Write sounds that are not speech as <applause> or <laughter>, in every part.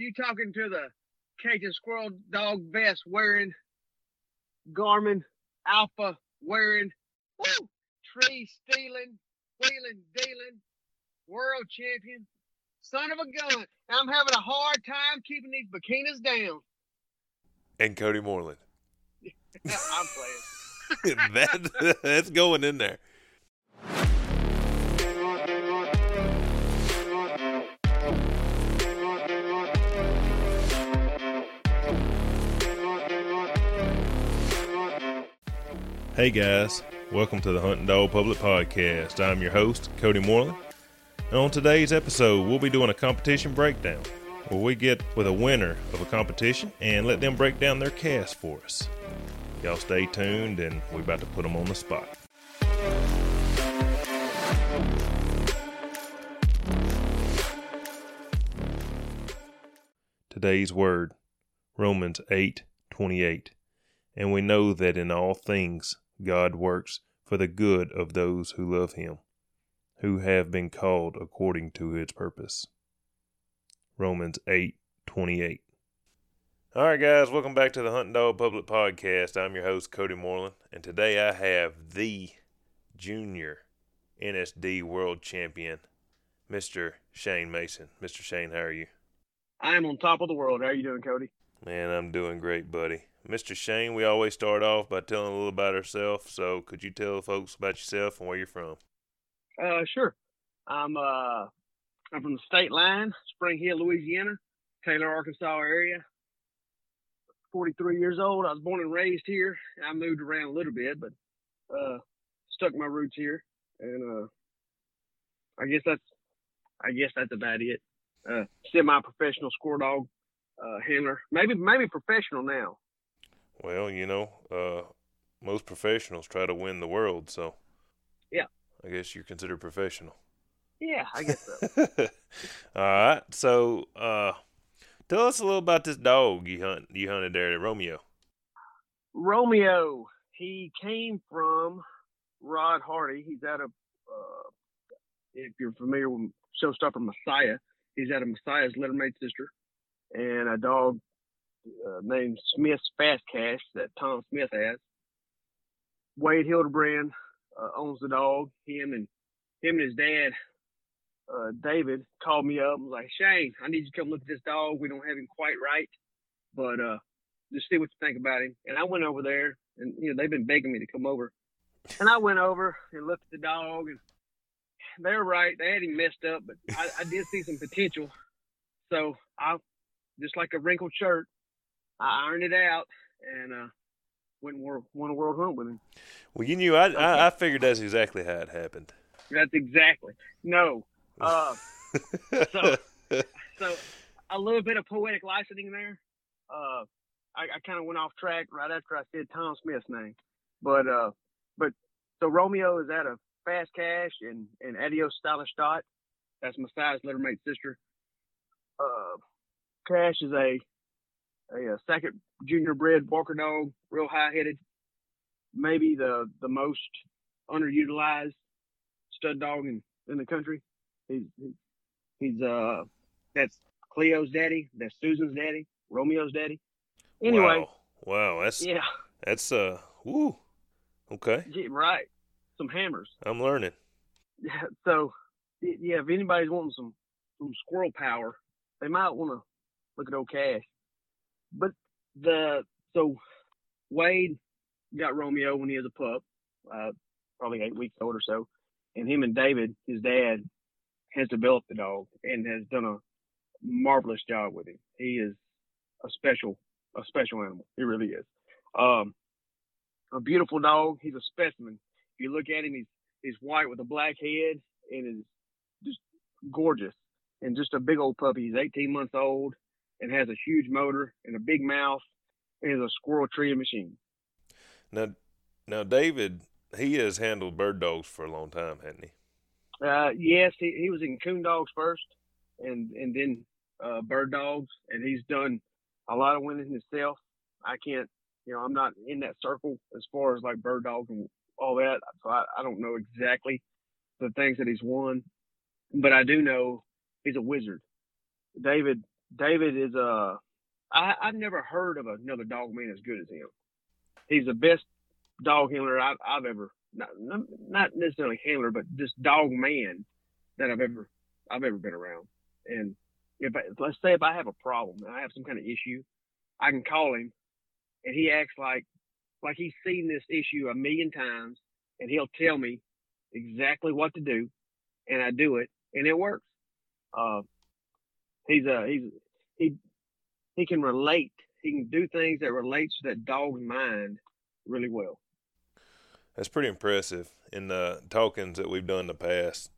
You talking to the Cajun Squirrel Dog vest wearing, Garmin Alpha wearing, woo, tree stealing, wheeling dealing, world champion, son of a gun. I'm having a hard time keeping these bikinis down. And Cody Moreland. <laughs> I'm playing. <laughs> that that's going in there. Hey guys, welcome to the Hunting Dog Public Podcast. I'm your host, Cody Moreland. And on today's episode, we'll be doing a competition breakdown where we get with a winner of a competition and let them break down their cast for us. Y'all stay tuned and we're about to put them on the spot. Today's word, Romans 8:28. And we know that in all things God works for the good of those who love him, who have been called according to his purpose. Romans 8:28. All right, guys, welcome back to the Hunting Dog Public Podcast. I'm your host, Cody Moreland, and today I have the junior NSD world champion, Mr. Shane Mason. Mr. Shane, how are you? I am on top of the world. How are you doing, Cody? Man, I'm doing great, buddy. Mr. Shane, we always start off by telling a little about ourselves. So, could you tell folks about yourself and where you're from? Uh, sure. I'm uh, I'm from the state line, Spring Hill, Louisiana, Taylor, Arkansas area. 43 years old. I was born and raised here. I moved around a little bit, but uh, stuck my roots here. And uh, I guess that's I guess that's about it. Uh, semi-professional squirrel dog uh, handler, maybe maybe professional now. Well, you know, uh, most professionals try to win the world, so yeah, I guess you're considered professional. Yeah, I guess so. <laughs> All right, so uh, tell us a little about this dog you hunt you hunted there, Romeo. Romeo, he came from Rod Hardy. He's out of, uh, if you're familiar with Showstopper Messiah, he's out of Messiah's littermate sister, and a dog uh, named Smith's Fast Cash that Tom Smith has. Wade Hildebrand uh, owns the dog. Him and him and his dad, uh, David, called me up and was like, Shane, I need you to come look at this dog. We don't have him quite right, but uh, just see what you think about him. And I went over there, and you know they've been begging me to come over, and I went over and looked at the dog, and they're right. They had him messed up, but I, I did see some potential. So I, just like a wrinkled shirt, I ironed it out and uh, went and won a world hunt with him. Well, you knew I, okay. I, I figured that's exactly how it happened. That's exactly no. Uh, <laughs> so so a little bit of poetic licensing there. Uh, I, I kind of went off track right after I said Tom Smith's name, but uh, but so Romeo is at a Fast Cash and and Adios Stylish Dot. That's Messiah's littermate sister. Uh, Cash is a a, a second junior bred Barker dog, real high headed. Maybe the the most underutilized stud dog in, in the country. He's he's uh that's Cleo's daddy, that's Susan's daddy, Romeo's daddy. Anyway, wow, wow that's yeah, that's uh, woo, okay, yeah, right, some hammers. I'm learning. Yeah, so yeah, if anybody's wanting some some squirrel power, they might want to look at old Cash. But the so Wade got Romeo when he was a pup, uh, probably eight weeks old or so, and him and David, his dad, has developed the dog and has done a marvelous job with him. He is a special, a special animal. He really is. Um, a beautiful dog. He's a specimen. If you look at him, he's he's white with a black head and is just gorgeous and just a big old puppy. He's 18 months old and has a huge motor and a big mouth and is a squirrel tree machine. Now, now David, he has handled bird dogs for a long time, hasn't he? Uh, yes, he, he was in coon dogs first, and and then uh, bird dogs, and he's done a lot of winning himself. I can't, you know, I'm not in that circle as far as like bird dogs and all that, so I, I don't know exactly the things that he's won, but I do know he's a wizard. David David is a. I, I've never heard of another dog man as good as him. He's the best dog handler I've, I've ever not, not necessarily handler, but just dog man that I've ever I've ever been around. And if I, let's say if I have a problem and I have some kind of issue, I can call him, and he acts like like he's seen this issue a million times, and he'll tell me exactly what to do, and I do it, and it works. Uh, he's a he's he he can relate. He can do things that relates to that dog's mind really well. That's pretty impressive. In the talkings that we've done in the past,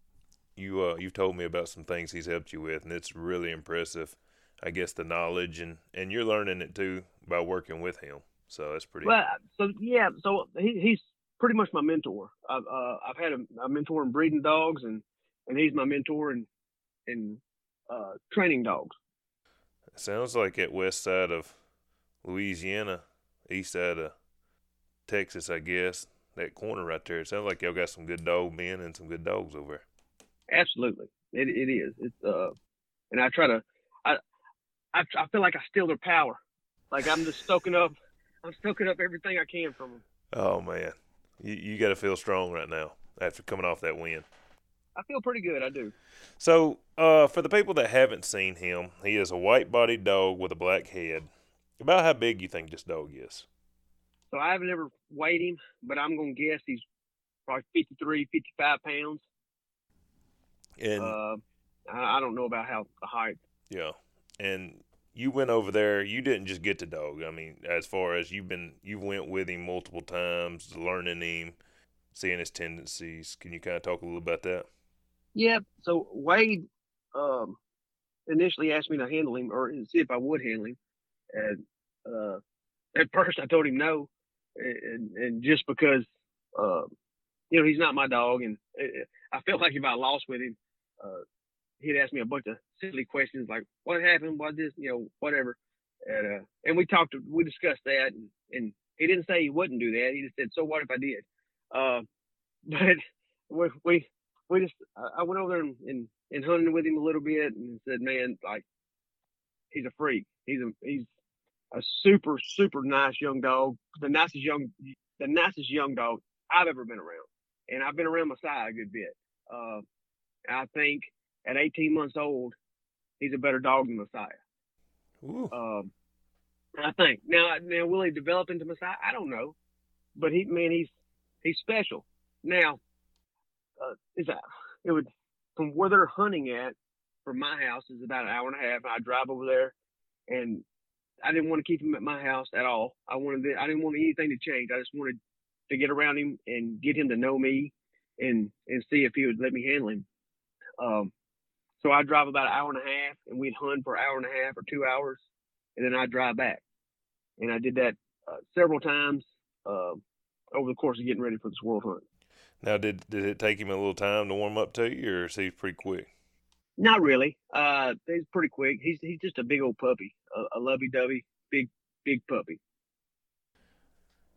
you uh, you've told me about some things he's helped you with, and it's really impressive. I guess the knowledge and and you're learning it too by working with him. So that's pretty. Well, so yeah, so he, he's pretty much my mentor. I've uh, I've had a, a, mentor in breeding dogs, and and he's my mentor and in uh, training dogs. It sounds like at west side of Louisiana, east side of Texas, I guess that corner right there. It sounds like y'all got some good dog men and some good dogs over there. Absolutely, it it is. It's uh, and I try to, I, I I feel like I steal their power. Like I'm just stoking up, I'm stoking up everything I can from them. Oh man, you you got to feel strong right now after coming off that win. I feel pretty good. I do. So, uh, for the people that haven't seen him, he is a white-bodied dog with a black head. About how big you think this dog is? So I haven't ever weighed him, but I'm going to guess he's probably 53, 55 pounds. And uh, I, I don't know about how the height. Yeah, and you went over there. You didn't just get the dog. I mean, as far as you've been, you've went with him multiple times, learning him, seeing his tendencies. Can you kind of talk a little about that? Yeah. So Wade um, initially asked me to handle him or see if I would handle him, and uh, at first I told him no, and, and just because uh, you know he's not my dog, and I felt like if I lost with him, uh, he'd ask me a bunch of silly questions like what happened, what this, you know, whatever, and uh, and we talked, we discussed that, and, and he didn't say he wouldn't do that. He just said, so what if I did? Uh, <laughs> but we we we just I went over there and, and and hunted with him a little bit and said, man, like he's a freak. He's a he's a super, super nice young dog, the nicest young, the nicest young dog I've ever been around. And I've been around Messiah a good bit. Uh, I think at 18 months old, he's a better dog than Messiah. Um, I think now, now will he develop into Messiah? I don't know, but he, man, he's he's special. Now, uh, is that it would from where they're hunting at from my house is about an hour and a half. I drive over there, and I didn't want to keep him at my house at all. I wanted to, I didn't want anything to change. I just wanted to get around him and get him to know me and and see if he would let me handle him. Um, so I drive about an hour and a half, and we'd hunt for an hour and a half or two hours, and then I'd drive back. And I did that uh, several times uh, over the course of getting ready for this world hunt. Now, did did it take him a little time to warm up to you, or is he pretty quick? Not really. Uh, he's pretty quick. He's he's just a big old puppy, a, a lovey-dovey, big big puppy.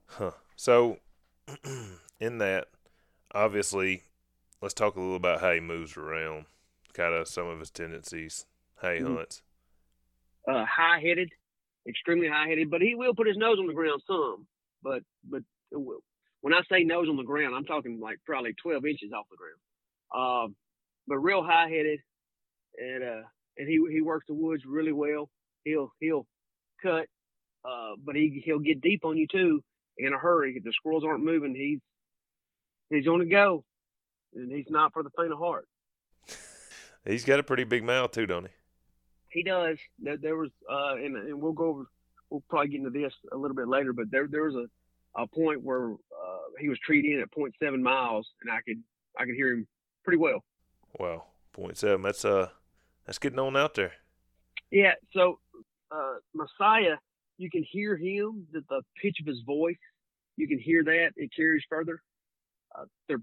Huh. So, <clears throat> in that, obviously, let's talk a little about how he moves around, kind of some of his tendencies, how he mm-hmm. hunts. Uh, high-headed, extremely high-headed, but he will put his nose on the ground some. But but when I say nose on the ground, I'm talking like probably 12 inches off the ground. Um, but real high-headed, and uh, and he he works the woods really well. He'll he'll cut, uh, but he he'll get deep on you too in a hurry. If the squirrels aren't moving, he's he's on the go, and he's not for the faint of heart. he's got a pretty big mouth too, don't he? He does. There, there was, uh, and, and we'll go over. We'll probably get into this a little bit later, but there there was a, a point where uh, he was treed in at 0.7 miles, and I could I could hear him pretty well. Wow, 0.7. That's uh that's getting on out there. Yeah. So uh, Messiah, you can hear him, the, the, pitch of his voice. You can hear that. It carries further. Uh, they're,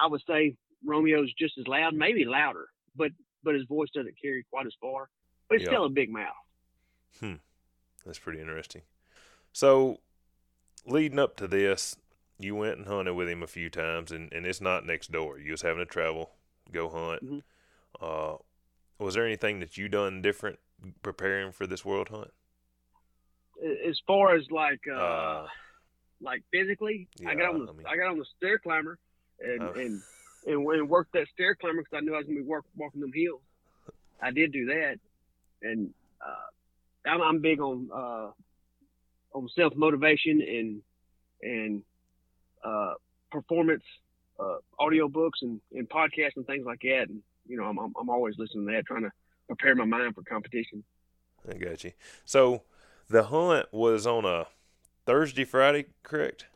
I would say Romeo's just as loud, maybe louder, but but his voice doesn't carry quite as far. But it's yep. still a big mouth. Hmm. That's pretty interesting. So, leading up to this, you went and hunted with him a few times, and, and it's not next door. You was having to travel, go hunt. Mm-hmm. Uh, was there anything that you done different preparing for this world hunt? As far as like uh, Uh, like physically, I got on the I mean- I got on the stair climber and Oh. and, <laughs> and and worked that stair climber because I knew I was gonna be work, walking them hills. I did do that, and uh, I'm, I'm big on uh, on self motivation and and uh, performance uh, audio books and, and podcasts and things like that. And you know, I'm, I'm I'm always listening to that, trying to prepare my mind for competition. I got you. So the hunt was on a Thursday, Friday, correct?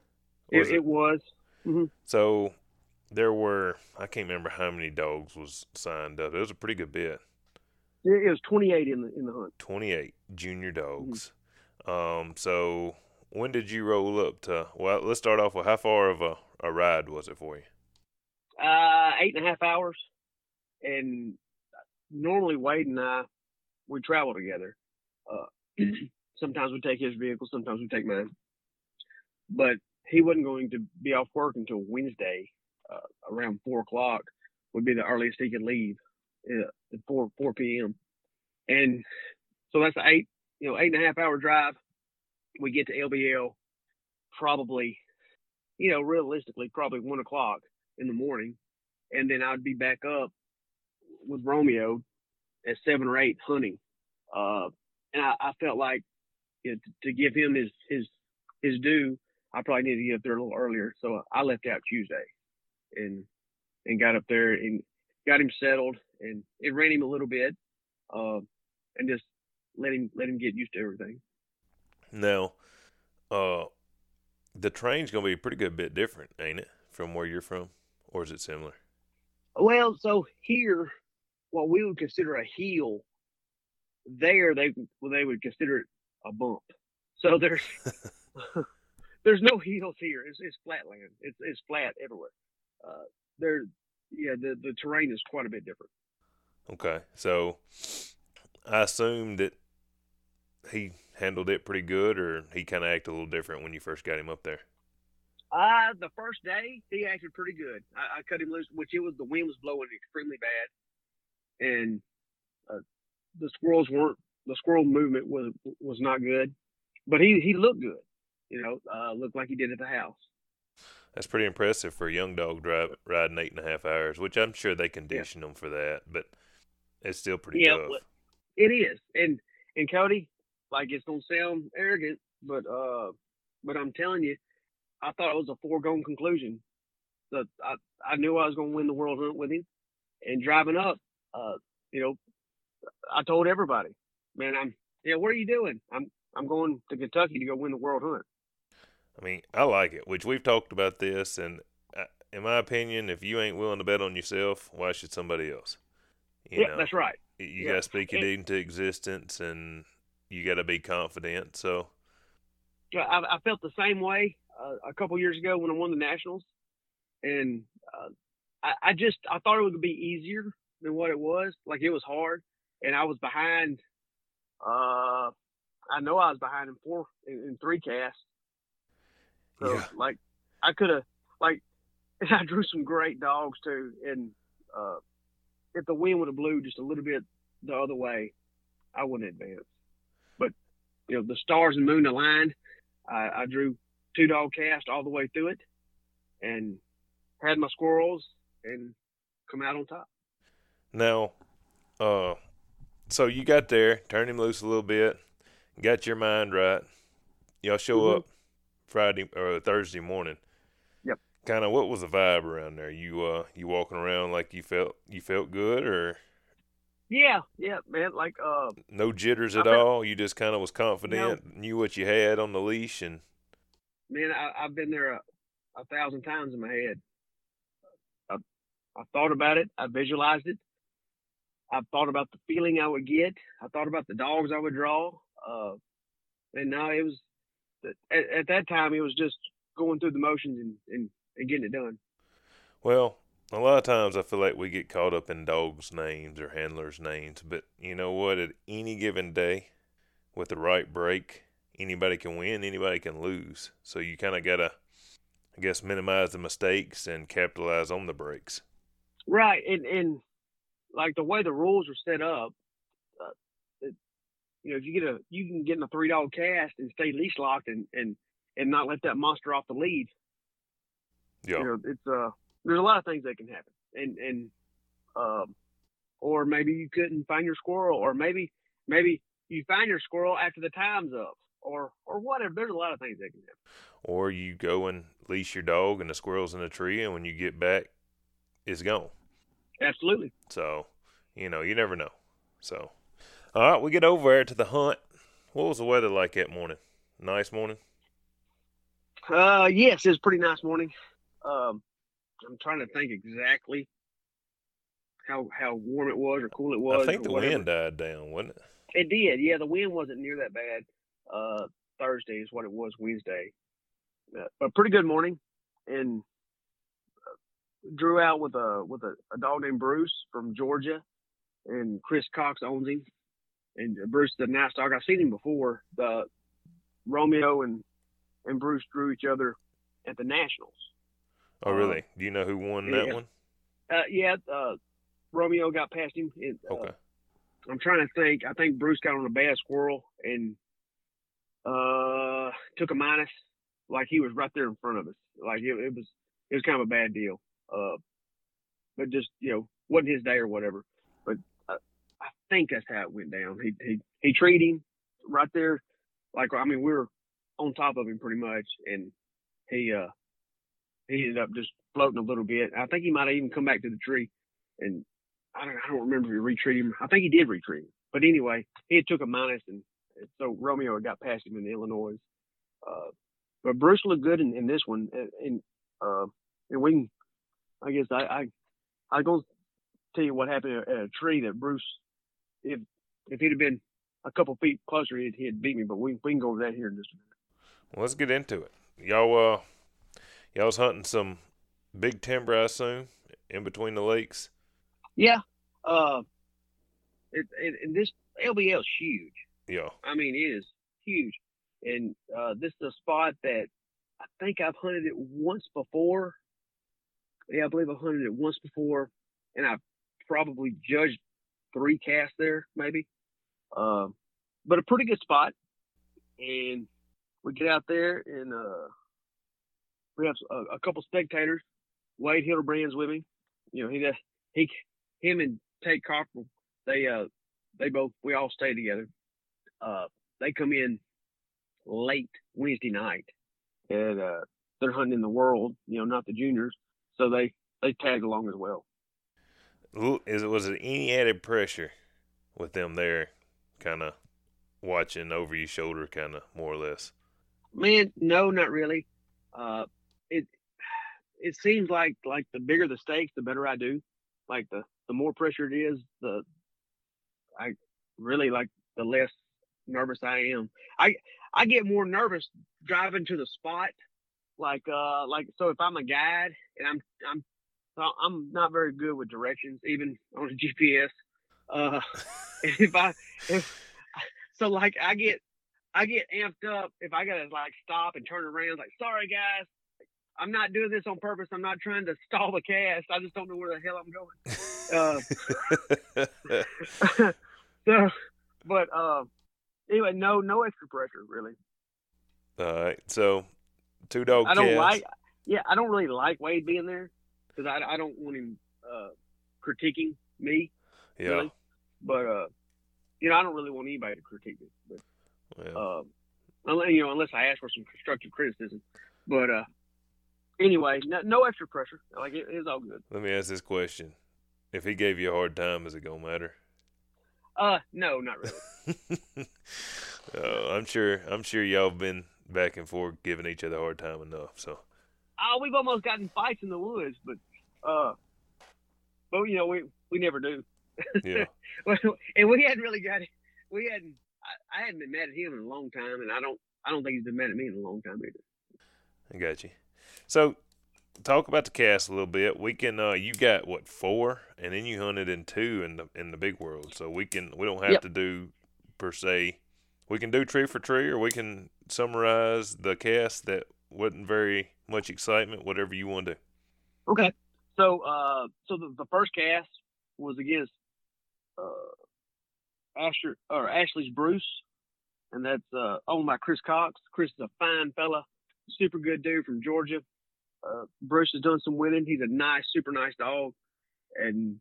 Was It, it was. So there were I can't remember how many dogs was signed up. It was a pretty good bit. It, it was 28 in the in the hunt. 28 junior dogs. Um, so when did you roll up to? Well, let's start off with how far of a, a ride was it for you? Uh, eight and a half hours, and normally Wade and I we travel together. Uh, <clears throat> sometimes we take his vehicle, sometimes we take mine. But he wasn't going to be off work until Wednesday, uh, around four o'clock would be the earliest he could leave uh, at four four p.m. And so that's eight you know eight and a half hour drive. We get to LBL probably, you know, realistically probably one o'clock in the morning, and then I'd be back up with Romeo at seven or eight hunting. Uh, and I, I felt like you know, to, to give him his his his due, I probably needed to get up there a little earlier. So I left out Tuesday, and and got up there and got him settled, and it ran him a little bit, uh, and just let him let him get used to everything. Now, uh, the train's gonna be a pretty good bit different, ain't it, from where you're from, or is it similar? Well, so here, what we would consider a heel, there they well, they would consider it a bump. So there's <laughs> <laughs> there's no heels here. It's, it's flat land. It's it's flat everywhere. Uh, there, yeah, the the terrain is quite a bit different. Okay, so I assume that he handled it pretty good, or he kind of acted a little different when you first got him up there. Uh, the first day he acted pretty good. I, I cut him loose, which it was the wind was blowing extremely bad, and uh, the squirrels weren't. The squirrel movement was was not good, but he he looked good. You know, uh, looked like he did at the house. That's pretty impressive for a young dog drive, riding eight and a half hours, which I'm sure they condition them for that, but it's still pretty Yeah, tough. It is, and and Cody, like it's gonna sound arrogant, but uh, but I'm telling you, I thought it was a foregone conclusion. That I I knew I was gonna win the world hunt with him, and driving up, uh, you know, I told everybody, man, I'm yeah, what are you doing? I'm I'm going to Kentucky to go win the world hunt. I mean, I like it, which we've talked about this, and uh, in my opinion, if you ain't willing to bet on yourself, why should somebody else? You yeah, know, that's right. you yeah. got to speak it into existence, and you got to be confident. So, Yeah, I, I felt the same way uh, a couple years ago when I won the nationals, and uh, I, I just I thought it would be easier than what it was. Like it was hard, and I was behind. Uh, I know I was behind in four in, in three casts. So Yeah. like I could have like <laughs> I drew some great dogs too, and uh, if the wind would have blew just a little bit the other way, I wouldn't advance. You know the stars and moon aligned. I, I drew two dog cast all the way through it, and had my squirrels and come out on top. now, uh, so you got there, turned him loose a little bit, got your mind right. Y'all show Mhm. up Friday or Thursday morning. Yep. Kind of, what was the vibe around there? You uh, you walking around like you felt you felt good, or Yeah, yeah, man. Like uh, no jitters at felt- all? You just kind of was confident, knew what you had on the leash, and man, I, I've been there a, a thousand times in my head. I, I thought about it. I visualized it. I thought about the feeling I would get. I thought about the dogs I would draw. Uh, and now it was at, at that time it was just going through the motions and, and, and getting it done. Well, a lot of times I feel like we get caught up in dogs' names or handlers' names, but you know what? At any given day, with the right break, anybody can win, anybody can lose. So you kind of got to, I guess, minimize the mistakes and capitalize on the breaks. Right, and and like the way the rules are set up, uh, it, you know, if you get a, you can get in a three dog cast and stay leash locked and and and not let that monster off the lead. Yeah. You know, it's uh, there's a lot of things that can happen, and and um, or maybe you couldn't find your squirrel, or maybe maybe you find your squirrel after the time's up, or or whatever. There's a lot of things that can happen. Or you go and leash your dog, and the squirrel's in a tree, and when you get back, it's gone. Absolutely. So, you know, you never know. So, all right, we get over there to the hunt. What was the weather like that morning? Nice morning. Uh, yes, it was a pretty nice morning. Um, I'm trying to think exactly how how warm it was or cool it was. I think the whatever. wind died down, wasn't it? It did. Yeah, the wind wasn't near that bad. Uh, Thursday is what it was Wednesday. Uh, but pretty good morning, and uh, drew out with a with a, a dog named Bruce from Georgia, and Chris Cox owns him. And Bruce is a nice dog. I've seen him before. The Romeo and and Bruce drew each other at the Nationals. Oh, Uh, really? Do you know who won that one? Uh, yeah, uh, Romeo got past him. It, uh, Okay. I'm trying to think. I think Bruce got on a bad squirrel and uh took a minus. Like he was right there in front of us. Like it, it was it was kind of a bad deal. Uh, but just you know wasn't his day or whatever. But uh, I think that's how it went down. He he he treated him right there. Like I mean we were on top of him pretty much, and he uh he ended up just floating a little bit. I think he might have even come back to the tree, and I don't I don't remember if he retreated him. I think he did retreat him. But anyway, he had took a minus, and, so Romeo got past him in Illinois. Uh, but Bruce looked good in, in this one, and, and uh, and we can, I guess I I I gonna tell you what happened at a tree that Bruce, if if he'd have been a couple feet closer, he'd, he'd beat me. But we we can go over that here in just a minute. Well, let's get into it. Y'all, uh, y'all was hunting some big timber, I assume, in between the lakes. Yeah. Uh, it, it, and this LBL is huge. Yeah. I mean, it is huge. And uh, this is a spot that I think I've hunted it once before. Yeah, I believe I've hunted it once before, and I've probably judged three casts there, maybe. Um, but a pretty good spot. And we get out there, and uh, we have a, a couple spectators. Wade Hildebrand's with me. You know, he does. He, him, and Tate Cockrell. They uh, they both we all stay together. Uh, they come in late Wednesday night, and uh, they're hunting in the world. You know, not the juniors, so they they tag along as well. Is it was it any added pressure with them there, kind of watching over your shoulder, kind of more or less? Man, no, not really. Uh, it <sighs> it seems like like the bigger the stakes, the better I do. Like the the more pressure it is, the I really like the less nervous I am. I I get more nervous driving to the spot. Like uh like so if I'm a guide and I'm I'm I'm not very good with directions even on a <laughs> GPS. Uh <laughs> if I if so like I get I get amped up if I gotta like stop and turn around like sorry guys I'm not doing this on purpose. I'm not trying to stall the cast. I just don't know where the hell I'm going. Uh, <laughs> <laughs> so, but uh, anyway, no, no extra pressure really. All right. So, two dog I don't like, yeah, I don't really like Wade being there because I, I don't want him uh, critiquing me Yeah. really. But uh, you know, I don't really want anybody to critique me. But Well, um, unless you know, unless I ask for some constructive criticism. But uh, anyway, no, no extra pressure. Like it, it's all good. let me ask this question: If he gave you a hard time, is it gonna matter? Uh, no, not really. <laughs> oh, I'm sure. I'm sure y'all been back and forth giving each other a hard time enough. So, Oh, we've almost gotten fights in the woods, but uh, but you know we we never do. yeah. <laughs> and we hadn't really got it. We hadn't. I, I hadn't been mad at him in a long time, and I don't. I don't think he's been mad at me in a long time either. I got you. So, talk about the cast a little bit. We can. Uh, you got what four, and then you hunted in two in the in the big world. So we can. We don't have Yep. to do per se. We can do tree for tree, or we can summarize the cast that wasn't very much excitement. Whatever you want to do. Okay. So uh, so the, the first cast was against uh, Asher or Ashley's Bruce, and that's uh, owned by Chris Cox. Chris is a fine fella, super good dude from Georgia. Uh, Bruce has done some winning. He's a nice, super nice dog, and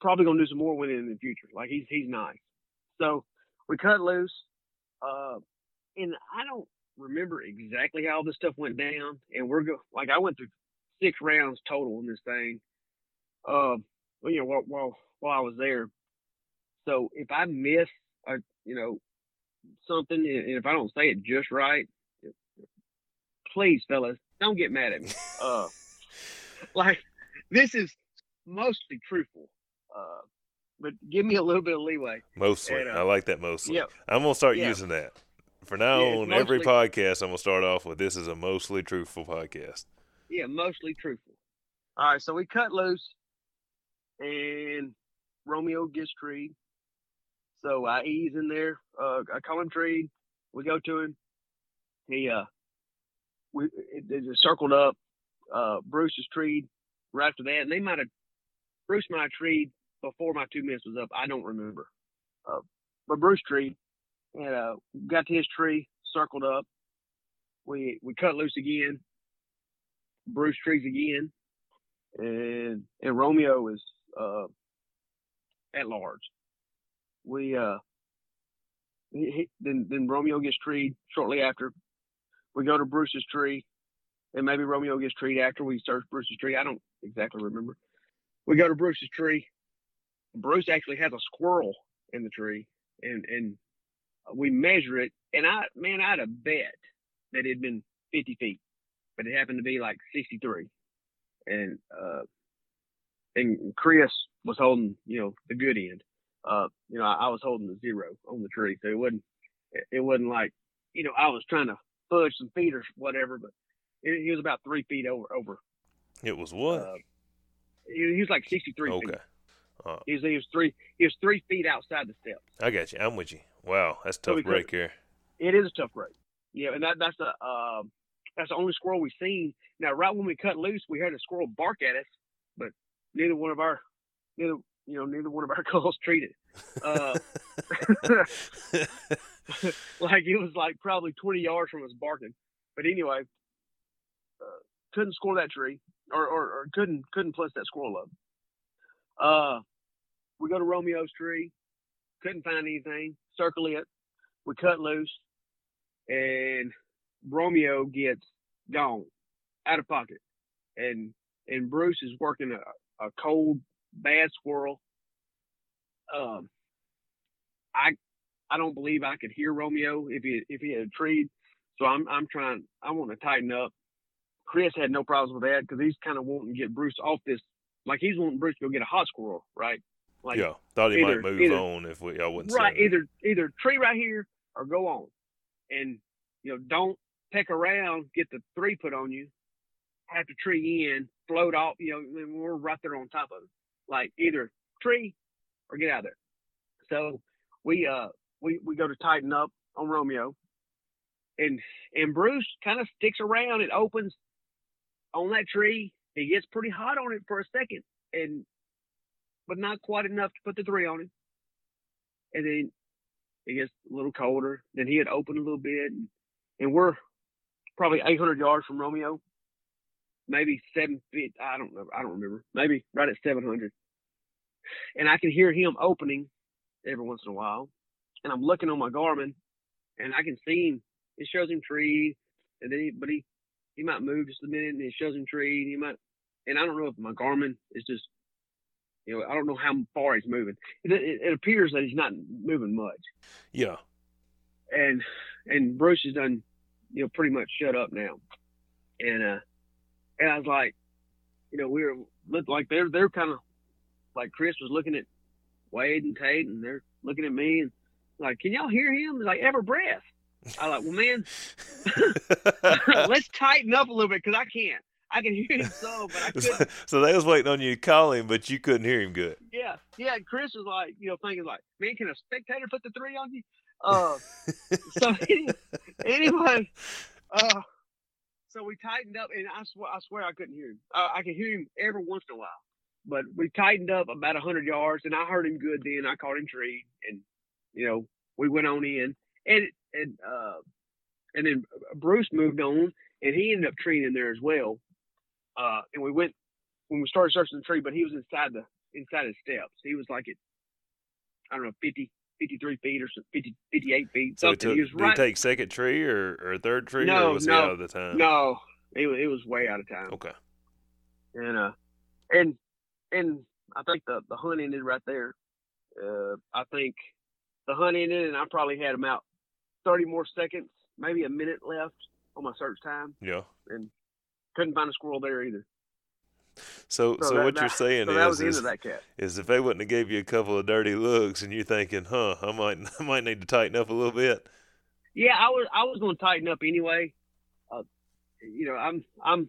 probably gonna do some more winning in the future. Like he's he's nice. So we cut loose, uh, and I don't remember exactly how this stuff went down. And we're go like I went through six rounds total in this thing. Uh, well, you know, while, while while I was there. So if I miss a you know something, and if I don't say it just right, please, fellas, don't get mad at me. <laughs> Uh, like this is mostly truthful. Uh, but give me a little bit of leeway. Mostly, And, uh, I like that mostly. yeah. I'm gonna start Yeah. using that for now Yeah, on. Every podcast, I'm gonna start off with this is a mostly truthful podcast. Yeah, mostly truthful. All right, so we cut loose, and Romeo gets treed. So I ease in there. Uh, I call him treed. We go to him. He uh, we it, it circled up. Uh, Bruce is treed right after that, and they might have Bruce might have treed before my two minutes was up. I don't remember. Uh, but Bruce treed, and uh, got to his tree, circled up. We we cut loose again. Bruce trees again, and and Romeo is uh, at large. We uh, he, he, then then Romeo gets treed shortly after. We go to Bruce's tree, and maybe Romeo gets treed after we search Bruce's tree. I don't exactly remember. We go to Bruce's tree. Bruce actually has a squirrel in the tree, and and we measure it. And I man, I'd have bet that it'd been 50 feet but it happened to be like 63. And, uh, and Chris was holding, you know, the good end. Uh, you know, I, I was holding the zero on the tree. So it wasn't, it wasn't like, you know, I was trying to fudge some feet or whatever, but it, he was about three feet over, over. It was what? Uh, he, he was like 63 okay, feet. uh, He was, he was three, he was three feet outside the steps. I got you. I'm with you. Wow, that's a So tough we break here. It is a tough break. Yeah, and that that's the uh, that's the only squirrel we've seen. Now, right when we cut loose, we heard a squirrel bark at us, but neither one of our neither you know neither one of our <laughs> calls treated. Uh, <laughs> <laughs> like it was like probably 20 yards from us barking. But anyway, uh, couldn't score that tree or, or, or couldn't couldn't plus that squirrel up. Uh, we go to Romeo's tree, couldn't find anything. Circle it. We cut loose, and Romeo gets gone, out of pocket, and and Bruce is working a, a cold bad squirrel. Um, I I don't believe I could hear Romeo if he if he had a treed. So I'm I'm trying I want to tighten up. Chris had no problems with that because he's kind of wanting to get Bruce off this. Like he's wanting Bruce to go get a hot squirrel, right? Like yeah, thought he either- might move either- on if we. I wouldn't right, either either tree right here or go on, and you know don't peck around, get the three put on you, have to tree in, float off. You know and we're right there on top of it. Like either tree or get out of there. So we uh we we go to tighten up on Romeo, and and Bruce kind of sticks around. It opens on that tree. He gets pretty hot on it for a second, and but not quite enough to put the three on him. And then it gets a little colder. Then he had opened a little bit, and, and we're probably 800 yards from Romeo, maybe seven feet. I don't know. I don't remember. Maybe right at 700. And I can hear him opening every once in a while. And I'm looking on my Garmin, and I can see him. It shows him trees, and then he, but he he might move just a minute, and it shows him tree, and he might. And I don't know if my Garmin is just, you know, I don't know how far he's moving. It, it, it appears that he's not moving much Yeah, and and Bruce has done, you know, pretty much shut up now. And uh, and I was like, you know, we were like they're they're kind of like Chris was looking at Wade and Tate, and they're looking at me and like, can y'all hear him? Like every breath. I like, well, man, <laughs> let's tighten up a little bit because I can't. I can hear him so, but I couldn't. so they was waiting on you to call him, but you couldn't hear him good. Yeah, yeah. and Chris was like, you know, thinking like, man, can a spectator put the three on you? Uh, so <laughs> anyway, uh, so we tightened up, and I swear, I swear, I couldn't hear him. Uh, I could hear him every once in a while, but we tightened up about hundred yards, and I heard him good. Then I caught him tree, and you know we went on in, and and uh, and then Bruce moved on, and he ended up treeing in there as well. Uh, and we went when we started searching the tree, but he was inside the inside his steps. He was like at I don't know 50, 53 feet or 50, 58 feet. So something. took, he was did right. he take second tree or, or third tree, No, or was no, he out of the time? no, it, wa- it was way out of time. Okay. and uh and and I think the the hunt ended right there. Uh, I think the hunt ended, and I probably had about thirty more seconds, maybe a minute left on my search time, Yeah. and couldn't find a squirrel there either. So, so, So that- what you're saying So that was is, the end is, of that cat. is if they wouldn't have gave you a couple of dirty looks, and you're thinking, huh, I might, <laughs> I might need to tighten up a little bit. Yeah, I was I was going to tighten up anyway. Uh, you know, I'm I'm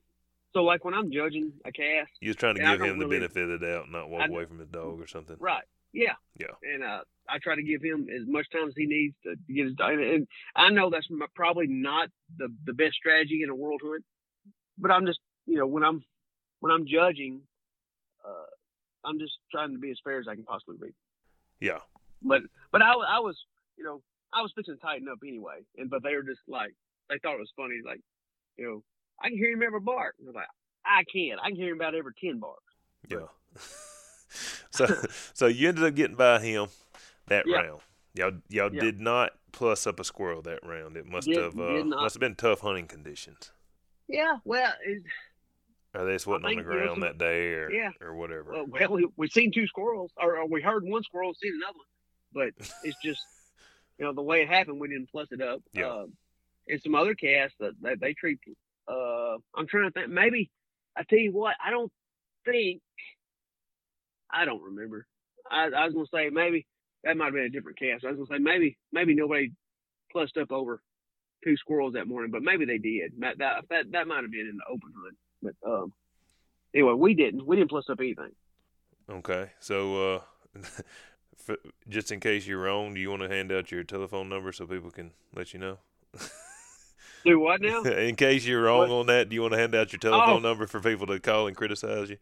so like when I'm judging a cast, You was trying to give him the really- benefit of the doubt, and not walk I- away from his dog or something. right? Yeah, Yeah. and uh, I try to give him as much time as he needs to, get his dog. And, and I know that's probably not the the best strategy in a world hunt, but I'm just you know when I'm when I'm judging, uh, I'm just trying to be as fair as I can possibly be. Yeah. But but I, I was you know I was fixing to tighten up anyway, and but they were just like they thought it was funny like you know I can hear him every bark. And I'm like I can't. I can hear him about every ten barks. Yeah. <laughs> so, so you ended up getting by him that Yeah. round. Y'all, y'all Yeah. did not plus up a squirrel that round. It must Did- have, uh, must have been tough hunting conditions. Yeah, well, it, Or they just wasn't on the think, you know, ground some- that day, or Yeah. or whatever. well, well we, we seen two squirrels, or, or we heard one squirrel, seen another one, but it's just you know the way it happened. We didn't plus it up. Yeah. Um, and some other casts that, that they treat. Uh, I'm trying to think. Maybe I tell you what. I don't think. I don't remember. I, I was gonna say maybe that might have been a different cast. I was gonna say maybe maybe nobody plussed up over two squirrels that morning, but maybe they did. That that that, that might have been in the open hunt. But um, anyway, we didn't. We didn't plus up anything. Okay, so uh, <laughs> just in case you're wrong, do you want to hand out your telephone number so people can let you know? <laughs> Do what now? <laughs> in case you're wrong What? on that, do you want to hand out your telephone Oh. number for people to call and criticize you?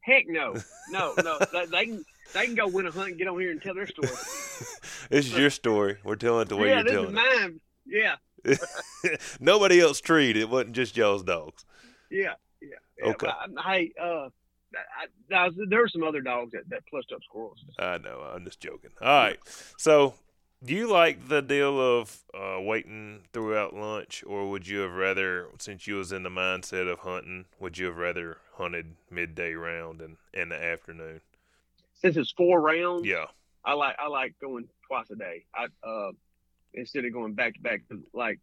Heck no, <laughs> no, no. they, they can they can go win a hunt and get on here and tell their story. <laughs> this is your story. We're telling it the way yeah, you're telling it. Yeah, this is mine. Yeah. Nobody else treated. It wasn't just y'all's dogs. yeah, yeah. yeah. Okay. I- hey, uh, I, now, there were some other dogs that that plussed up squirrels. I know. I'm just joking. All right. So, do you like the deal of uh, waiting throughout lunch, or would you have rather, since you was in the mindset of hunting, would you have rather hunted midday round and in the afternoon? Since it's four rounds, Yeah. I like I like going twice a day. I uh instead of going back to back. Like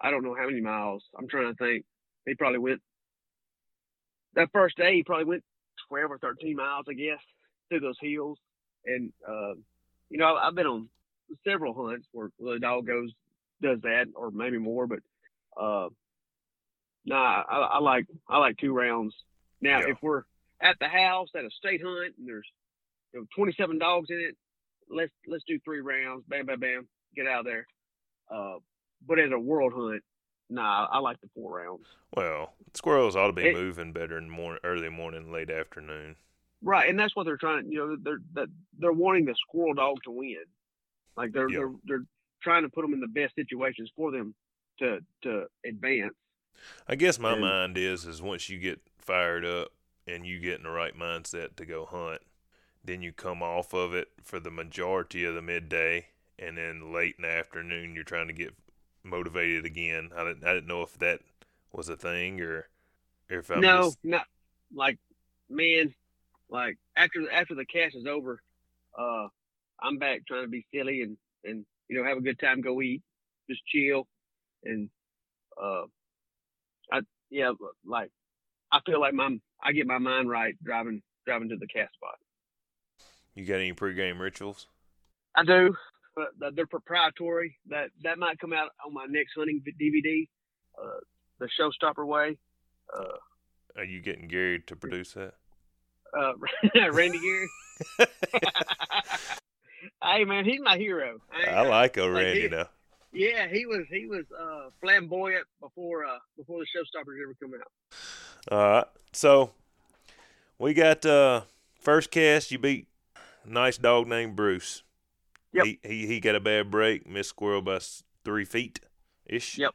I don't know how many miles. I'm trying to think. He probably went that first day. He probably went twelve or thirteen miles, I guess, through those hills. And uh, you know, I've been on several hunts where the dog goes does that, or maybe more. But uh, nah, I, I like I like two rounds. Now, Yeah. if we're at the house at a state hunt and there's you know 27 dogs in it, let's let's do three rounds. Bam, bam, bam. Get out of there. Uh, but at a world hunt, nah, I like the four rounds. Well, squirrels ought to be It- moving better in morning, early morning, late afternoon. Right, and that's what they're trying. You know, they're they're wanting the squirrel dog to win. Like they're Yeah. they're they're trying to put them in the best situations for them to to advance. I guess my And- mind is is once you get fired up and you get in the right mindset to go hunt, then you come off of it for the majority of the midday, and then late in the afternoon you're trying to get motivated again. I didn't I didn't know if that was a thing or if I'm no, just not like man, like after after the cast is over, uh, I'm back trying to be silly and and you know have a good time, go eat, just chill, and uh, I yeah, like I feel like my I get my mind right driving driving to the cast spot. you got any pregame rituals? I do, but they're proprietary. That that might come out on my next hunting DVD, uh, the Showstopper Way. Uh, Are you getting Gary to produce that? uh, <laughs> Randy Gary. <laughs> <laughs> hey man, he's my hero. I like old like Randy he- now. Yeah, he was he was uh, flamboyant before uh, before the Showstoppers ever come out. All right. So, we got uh first cast. You beat a nice dog named Bruce. Yep. He he, he got a bad break, missed squirrel by three feet ish. Yep.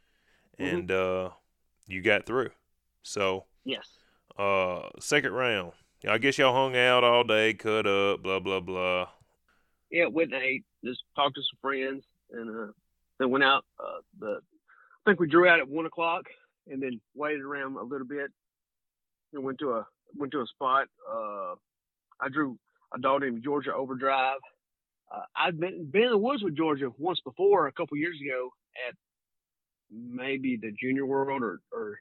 Mhm. And uh, you got through. So Yes. uh, second round. I guess y'all hung out all day, cut up, blah blah blah. Yeah, went and ate, just talked to some friends, and uh, then went out. Uh, the I think we drew out at one o'clock, and then waited around a little bit, and went to a went to a spot. Uh, I drew a dog named Georgia Overdrive. Uh, I'd been been in the woods with Georgia once before, a couple years ago, at maybe the Junior World or or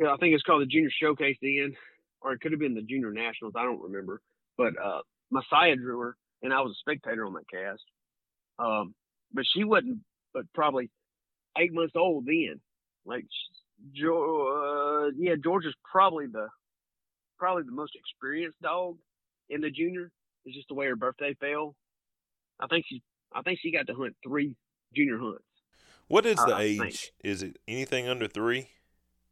yeah, I think it's called the Junior Showcase then, or it could have been the Junior Nationals. I don't remember, but uh, Messiah drew her and I was a spectator on that cast. Um, but she wasn't, but probably eight months old then. Like, uh, yeah, Georgia's probably the probably the most experienced dog in the junior. It's just the way her birthday fell. I think she, I think she got to hunt three junior hunts. What is the Uh, age? Is it anything under three?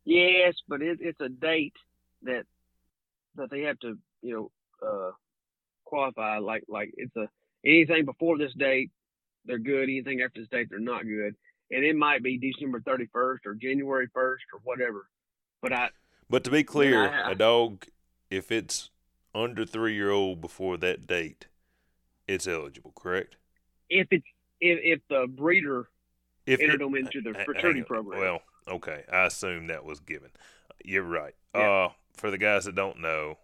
Yes, but it, it's a date that that they have to, you know, uh, qualify. Like like it's a anything before this date, they're good. Anything after this date, they're not good. And it might be December thirty first or January first or whatever. But I But to be clear, I- a dog, if it's under three year old before that date, it's eligible, correct? if it's if, if the breeder If entered it- them into the hang fraternity on. program. Well, okay, I assume that was given. You're right. Yeah. Uh, for the guys that don't know,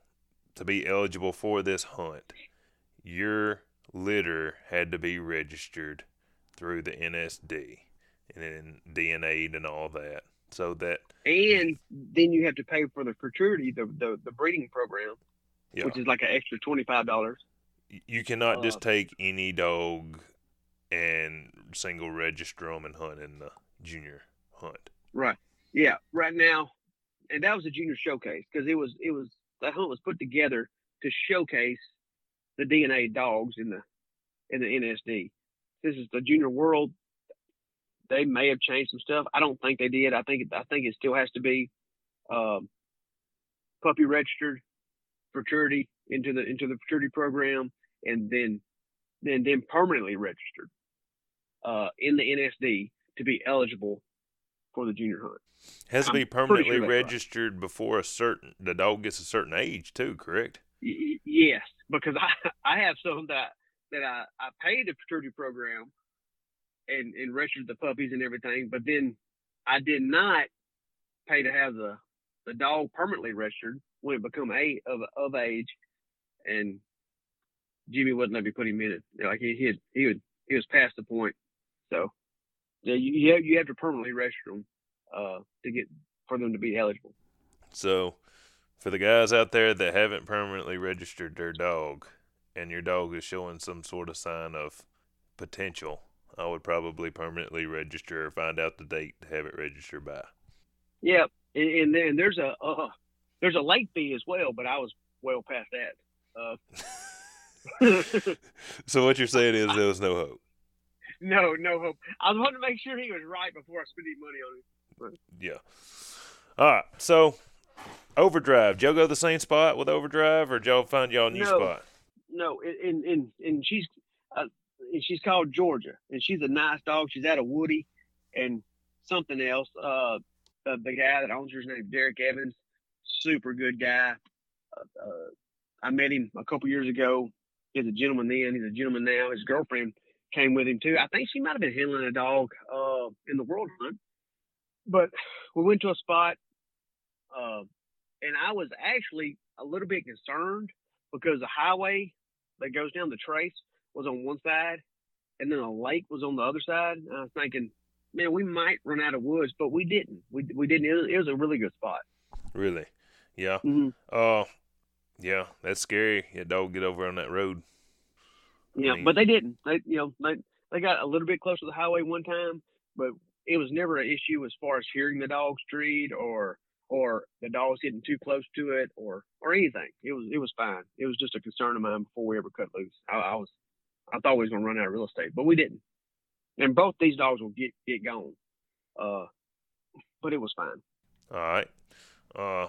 to be eligible for this hunt, your litter had to be registered through the NSD and then DNA'd and all that, so that and then you have to pay for the fraternity, the the, the breeding program, yeah, which is like an extra twenty five dollars. you cannot uh, just take any dog and single register them and hunt in the junior hunt. Right. Yeah. Right now, and that was a junior showcase because it was it was that hunt was put together to showcase the DNA dogs in the in the NSD. This is the junior world. They may have changed some stuff. I don't think they did. I think I think it still has to be um, puppy registered fraternity into the into the fraternity program, and then then then permanently registered uh, in the NSD to be eligible for the junior hunt. Has to I'm be sure permanently right. registered before a certain the dog gets a certain age too, correct? Y- yes, because I <laughs> I have some that that I I paid the fraternity program and and registered the puppies and everything, but then I did not pay to have the the dog permanently registered when it become a of of age, and Jimmy wouldn't let me put him in it. Like he he had, he would he was past the point, so yeah, you have, you have to permanently register them uh to get for them to be eligible. So, for the guys out there that haven't permanently registered their dog, and your dog is showing some sort of sign of potential, I would probably permanently register or find out the date to have it registered by. Yeah, and, and then there's a uh, there's a late fee as well, but I was well past that. Uh, <laughs> So what you're saying is there was no hope. No, no hope. I was wanting to make sure he was right before I spent any money on him. Yeah. All right. So, overdrive. Did y'all go to the same spot with overdrive, or did y'all find y'all a new No. spot? No, and and and she's uh, and she's called Georgia, and she's a nice dog. She's out of Woody, and something else. Uh, the, the guy that owns her is named Derek Evans. Super good guy. Uh, uh, I met him a couple years ago. He's a gentleman then. He's a gentleman now. His girlfriend came with him too. I think she might have been handling a dog uh, in the world hunt. But we went to a spot, uh, and I was actually a little bit concerned because the highway that goes down the trace was on one side, and then a lake was on the other side. And I was thinking, man, we might run out of woods, but we didn't. We we didn't. It was, it was a really good spot. Really? Yeah. Mm-hmm. Uh, yeah. That's scary. Your dog get over on that road. Yeah, mean- but they didn't. They you know they they got a little bit close to the highway one time, but it was never an issue as far as hearing the dogs treat or or the dogs getting too close to it or or anything. It was it was fine. It was just a concern of mine before we ever cut loose. I, I was I thought we was gonna run out of real estate, but we didn't. And both these dogs will get get gone. Uh, but it was fine. All right. Uh,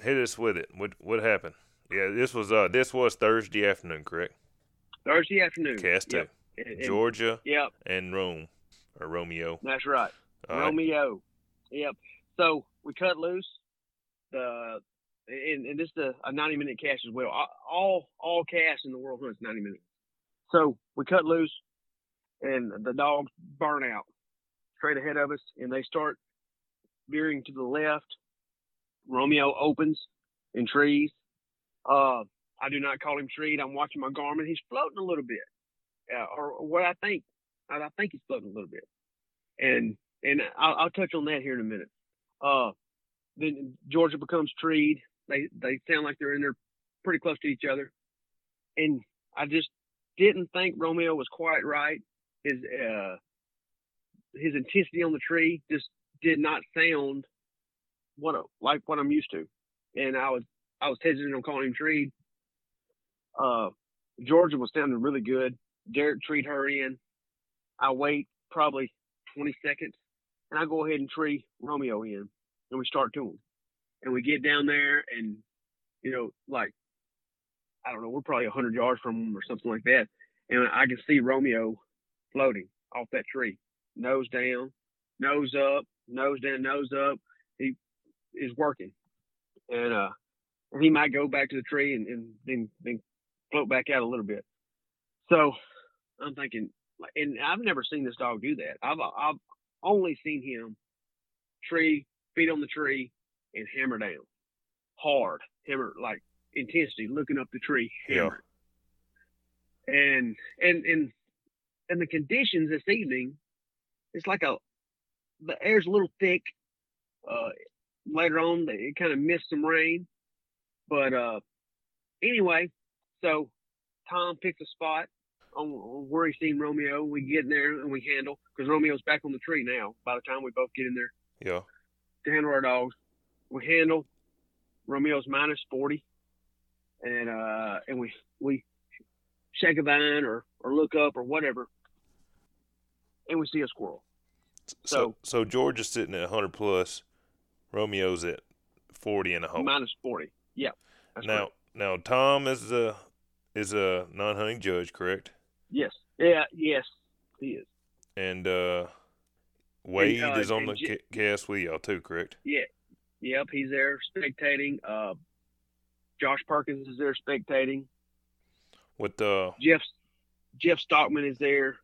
hit us with it. What what happened? Yeah, this was uh this was Thursday afternoon, correct? Thursday afternoon. Cast. Yep. And- Georgia Yep, and Rome or Romeo. that's right. All right. Romeo. Yep. So we cut loose. The and, and this is a, a 90 minute cast as well. All- All all casts in the world hunts 90 minutes. So we cut loose, and the dogs burn out straight ahead of us, and they start veering to the left. Romeo opens in trees. Uh, I do not call him treed. I'm watching my Garmin. He's floating a little bit, uh, or what I think. I I think he's floating a little bit, and and I'll, I'll touch on that here in a minute. Uh, then Georgia becomes treed. They they sound like they're in there pretty close to each other, and I just didn't think Romeo was quite right. His uh his intensity on the tree just did not sound what like what I'm used to, and I was I was hesitant on calling him treed. Uh, Georgia was sounding really good. Derek treed her in. I wait probably 20 seconds, and I go ahead and tree Romeo in, and we start to him, and we get down there, and you know, like I don't know, we're probably 100 yards from him or something like that, and I can see Romeo floating off that tree, nose down, nose up, nose down, nose up. He is working, and uh, he might go back to the tree and, and then then float back out a little bit. So I'm thinking, and I've never seen this dog do that. I've I've only seen him tree, feet on the tree, and hammer down hard, hammer like intensity, looking up the tree, Yeah. hammer. And and and and the conditions this evening, it's like a the air's a little thick. Uh, later on, it kind of missed some rain, but uh, anyway, so Tom picks a spot on, on where he's seen Romeo. We get in there and we handle because Romeo's back on the tree now. By the time we both get in there Yeah. to handle our dogs, we handle. Romeo's minus forty, and uh, and we we shake a vine or or look up or whatever, and we see a squirrel. So So- so Georgia's sitting at 100 plus. Romeo's at 40 and a half. Minus forty. Yeah. Now correct. now Tom is a is a non-hunting judge, correct? Yes. Yeah. Yes. He is. And uh Wade uh, is on the J- cast with y'all too, correct? Yeah. Yep. He's there spectating. Uh, Josh Perkins is there spectating. With uh Jeff Jeff Stockman is there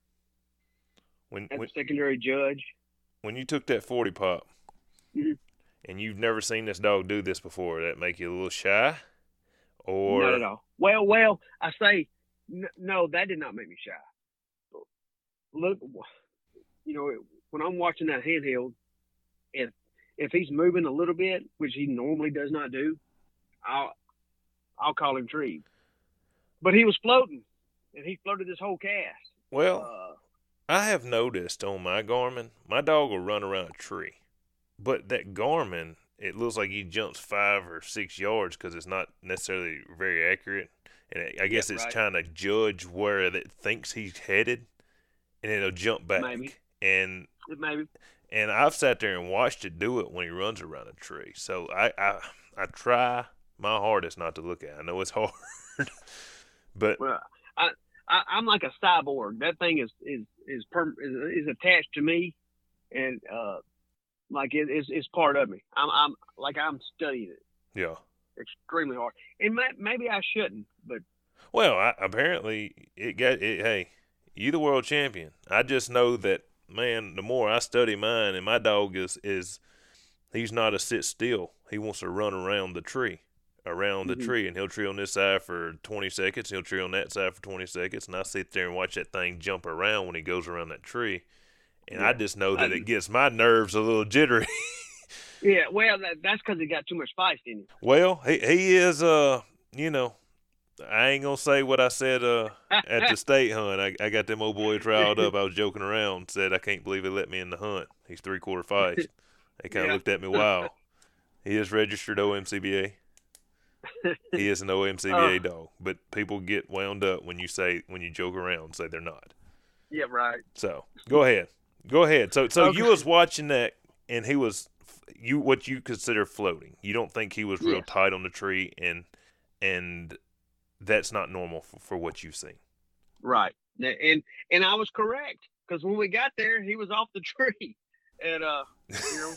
when when, secondary judge. when you took that 40 pop Mhm. and you've never seen this dog do this before, that make you a little shy? Or not at all. Well, well, I say n- no. That did not make me shy. Look, you know, when I'm watching that handheld, if if he's moving a little bit, which he normally does not do, I'll I'll call him tree. But he was floating, and he floated this whole cast. well, Uh, I have noticed on my Garmin, my dog will run around a tree, but that Garmin, it looks like he jumps five or six yards because it's not necessarily very accurate, and it, I guess Yeah, it's right. trying to judge where it thinks he's headed, and it'll jump back. Maybe. And maybe and I've sat there and watched it do it when he runs around a tree. So I I, I try my hardest not to look at. it. I know it's <laughs> hard, but well, I, I I'm like a cyborg. That thing is is is perm, is, is attached to me, and uh, like it is is part of me. I'm I'm like I'm studying it yeah. extremely hard, and may, maybe I shouldn't, but Well, I, apparently it got it. Hey, you the world champion. I just know that man. The more I study mine, and my dog is is he's not a sit still. He wants to run around the tree, around the Mhm. tree, and he'll tree on this side for twenty seconds. He'll tree on that side for twenty seconds, and I sit there and watch that thing jump around when he goes around that tree. And I just know that I- it gets my nerves a little jittery. <laughs> yeah, well that, that's because he got too much feist in him. well, he he is uh, you know, I ain't gonna say what I said uh at the <laughs> state hunt. I, I got them old boys riled up. <laughs> I was joking around. Said I can't believe they let me in the hunt. He's three quarter feist. They kind of Yeah. looked at me wild. He is registered OMCBA. He is an OMCBA Oh. dog. But people get wound up when you say when you joke around say they're not. yeah, right. So go ahead, go ahead. So so you was watching that and he was you what you consider floating. You don't think he was real Yes. tight on the tree and and that's not normal for, for what you've seen. Right. And and I was correct because when we got there, he was off the <laughs> tree, and uh, you know,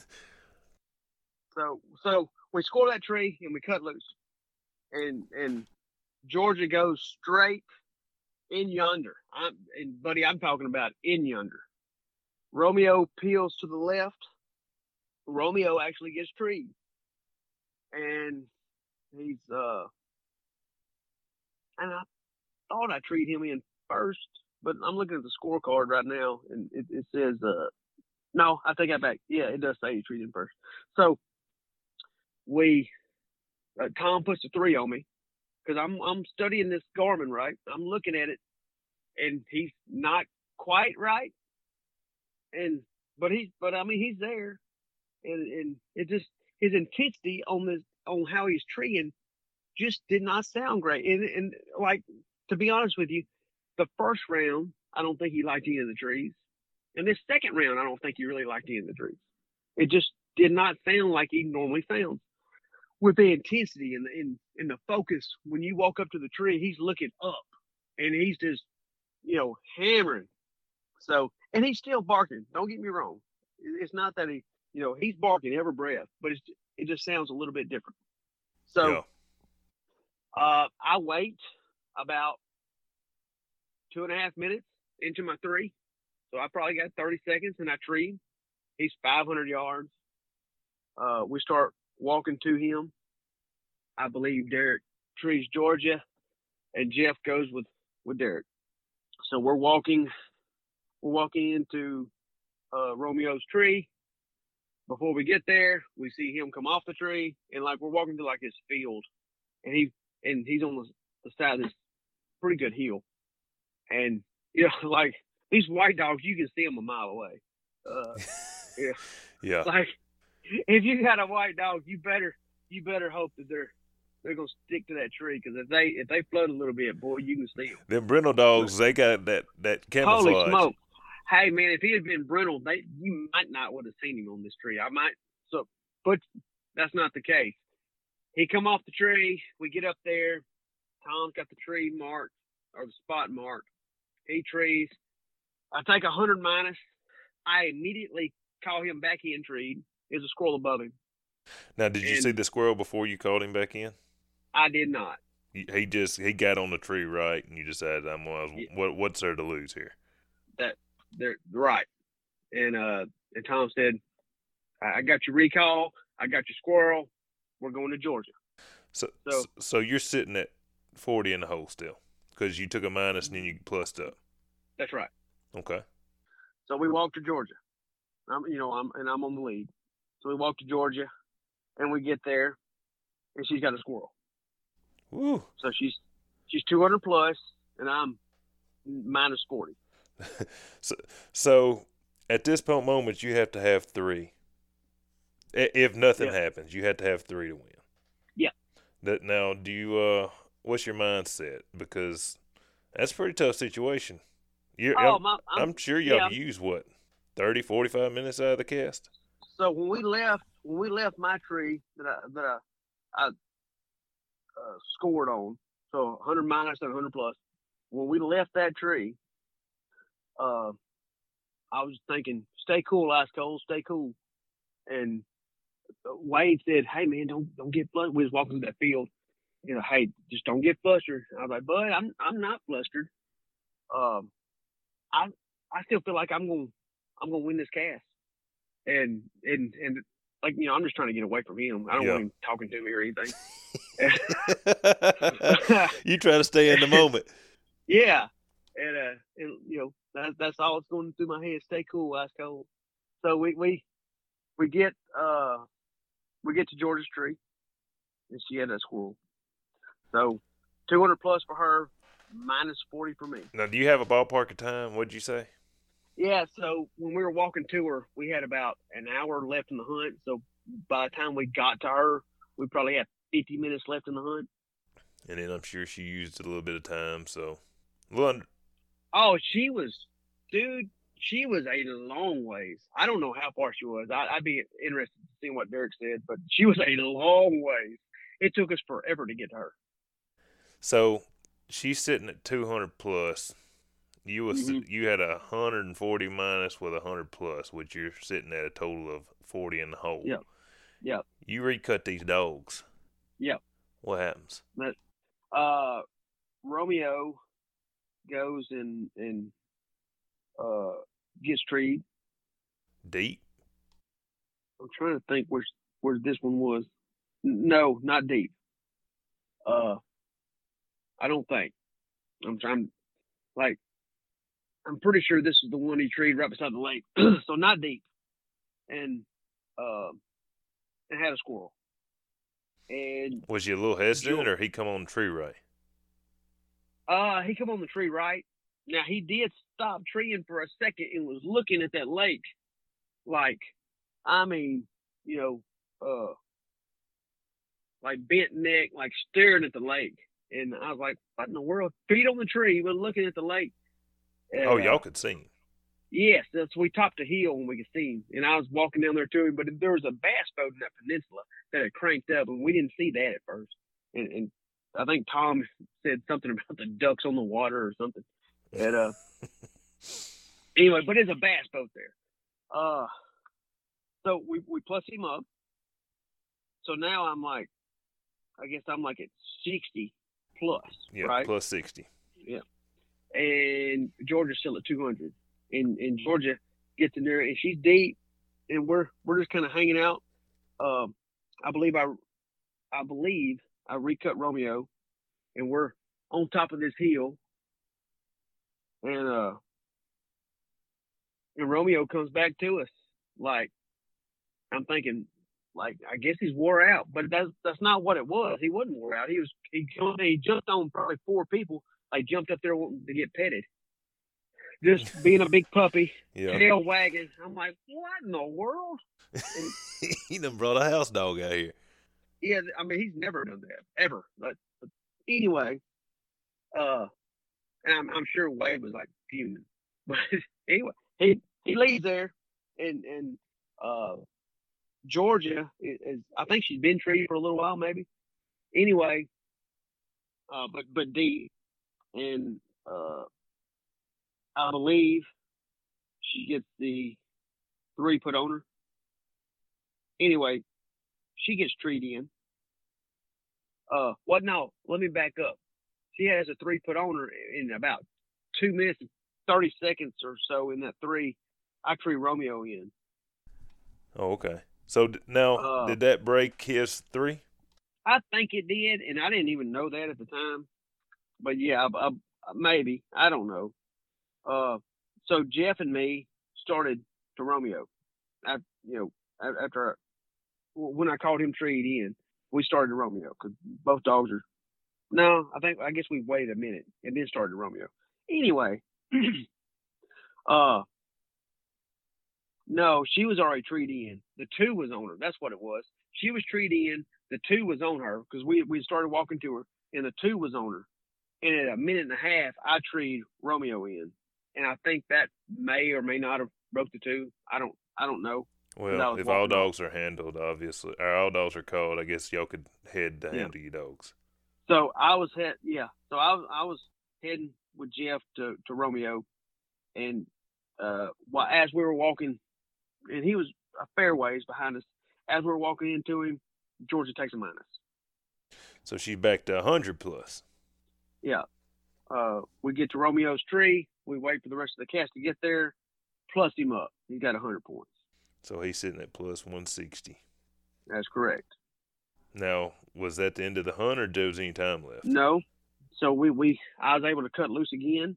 <laughs> so so we score that tree and we cut loose, and and Georgia goes straight in yonder. I'm and buddy, I'm talking about in yonder. Romeo peels to the left. Romeo actually gets treed, and he's uh, and I thought I treed him in first, but I'm looking at the scorecard right now, and it, it says uh, no, I take that back. Yeah, it does say you treated him first. So we uh, Tom puts a three on me because I'm I'm studying this Garmin right. I'm looking at it, and he's not quite right, and but he's but I mean he's there, and and it just his intensity on this on how he's treeing just did not sound great, and and like to be honest with you, the first round I don't think he liked any of the trees, and this second round I don't think he really liked any of the trees. It just did not sound like he normally sounds. With the intensity and the and, and the focus when you walk up to the tree he's looking up and he's just you know hammering. So and he's still barking don't get me wrong it's not that he you know he's barking every breath but it's it just sounds a little bit different so yeah. uh i wait about two and a half minutes into my three so i probably got 30 seconds and i tree he's 500 yards uh we start walking to him. I believe Derek trees Georgia, and Jeff goes with with Derek. So we're walking, we're walking into uh, Romeo's tree. Before we get there, we see him come off the tree, and like we're walking to like his field, and he and he's on the, the side of this pretty good hill, and you <laughs> know like these white dogs, you can see them a mile away. Uh, <laughs> yeah, yeah. Like if you got a white dog, you better you better hope that they're they're gonna stick to that tree because if they if they float a little bit, boy, you can see them. Them brindle dogs, they got that that camouflage. Holy smoke! Hey man, if he had been brindle, they you might not would have seen him on this tree. I might so, but that's not the case. He come off the tree. We get up there. Tom's got the tree marked or the spot marked. He trees. I take a hundred minus. I immediately call him back in treed is a squirrel above him. Now, did you and see the squirrel before you called him back in? I did not. He, he just he got on the tree right, and you decided I'm well, yeah. what what's there to lose here? That they're right, and uh, and Tom said, "I got your recall, I got your squirrel, we're going to Georgia." So so, so you're sitting at forty in the hole still because you took a minus and then you plussed up. That's right. Okay. So we walked to Georgia. I'm, you know, I'm and I'm on the lead. So we walk to Georgia, and we get there, and she's got a squirrel. Ooh. So she's she's 200 plus, and I'm minus 40. <laughs> so, so at this point moment, you have to have three. If nothing yeah. happens, you have to have three to win. Yeah. That now, do you? uh What's your mindset? Because that's a pretty tough situation. You're, oh, I'm, my, I'm, I'm sure y'all yeah. use what 30, 45 minutes out of the cast. So when we left, when we left my tree that I that I, I uh, scored on, so 100 minus and 100 plus. When we left that tree, uh, I was thinking, stay cool, ice cold, stay cool. And Wade said, "Hey man, don't don't get flustered." We was walking through that field, you know, hey, just don't get flustered. I was like, "Bud, I'm I'm not flustered. Um, I I still feel like I'm gonna I'm gonna win this cast." and and and like you know, I'm just trying to get away from him. I don't yeah. want him talking to me or anything. <laughs> <laughs> you try to stay in the moment. <laughs> Yeah, and uh, and, you know, that, that's all that's going through my head. Stay cool, ice cold. So we we we get uh we get to Georgia's tree, and she had a squirrel. So 200 plus for her, minus 40 for me. Now, do you have a ballpark of time? What'd you say? Yeah, so when we were walking to her, we had about an hour left in the hunt. So by the time we got to her, we probably had 50 minutes left in the hunt. And then I'm sure she used a little bit of time. So, well, oh, she was, dude, she was a long ways. I don't know how far she was. I, would be interested to see what Derek said, but she was a long ways. It took us forever to get her. So she's sitting at 200 plus. You was Mhm. you had a 140 minus with a 100 plus, which you're sitting at a total of 40 in the hole. Yep. Yep. You recut these dogs. Yep. What happens? uh, Romeo goes and and uh, gets treed. Deep. I'm trying to think where where this one was. No, not deep. Uh, I don't think. I'm trying. Like, I'm pretty sure this is the one he treed right beside the lake. <clears throat> so not deep. And uh, it had a squirrel. And Was you a little hesitant, or he come on tree right? Uh, he come on the tree right. Now he did stop treeing for a second and was looking at that lake, like, I mean, you know, uh, like bent neck, like staring at the lake. And I was like, what in the world? Feet on the tree, but looking at the lake. And, oh, uh, y'all could see him. Yes, that's we topped a hill when we could see him, and I was walking down there to him. But there was a bass boat in that peninsula that had cranked up, and we didn't see that at first. And, and I think Tom said something about the ducks on the water or something. And uh, <laughs> anyway, but it's a bass boat there. Uh, so we we plus him up. So now I'm like, I guess I'm like at sixty plus, Yeah, right? plus 60. Yeah. and Georgia's still at 200. And and Georgia gets in there and she's deep, and we're we're just kind of hanging out. Um, I believe I I believe I recut Romeo, and we're on top of this hill, and uh, and Romeo comes back to us like I'm thinking. Like I guess he's wore out, but that's that's not what it was. He wasn't wore out. He was he jumped, he jumped on probably four people I jumped up there wanting to get petted. Just <laughs> being a big puppy, Yeah. tail wagging. I'm like, what in the world? <laughs> he done brought a house dog out here. Yeah, I mean, he's never done that ever. But, but anyway, uh, and I'm, I'm sure Wade was like fuming. <laughs> But anyway, he he leaves there, and and uh, Georgia is, is I think she's been treated for a little while, maybe. Anyway, uh, but but D, and uh, I believe she gets the three put on her. Anyway, she gets treated in. Uh, what? No, let me back up. She has a three put on her in about two minutes and thirty seconds or so. In that three, I tree Romeo in. Oh, okay. So now, Uh, did that break his three? I think it did, and I didn't even know that at the time. But yeah, I, I, maybe I don't know. Uh, so Jeff and me started to Romeo. I, you know, after I, when I called him treed in, we started Romeo because both dogs are. No, I think I guess we waited a minute and then started Romeo. Anyway, <clears throat> uh, no, she was already treed in. The two was on her. That's what it was. She was treed in. The two was on her because we we started walking to her, and the two was on her. And at a minute and a half, I treed Romeo in, and I think that may or may not have broke the two. I don't I don't know. Well, if all dogs are handled, obviously, or all dogs are called, I guess y'all could head to Yeah. handle your dogs. So I was head yeah. So I was I was heading with Jeff to to Romeo, and uh, while as we were walking, and he was a fair ways behind us. As we were walking into him, Georgia takes a minus. So she's back to 100 plus. Yeah. Uh, we get to Romeo's tree. We wait for the rest of the cast to get there. Plus him up. He's got 100 points. So he's sitting at plus 160. That's correct. Now, was that the end of the hunt, or there was any time left? No. So we, we I was able to cut loose again.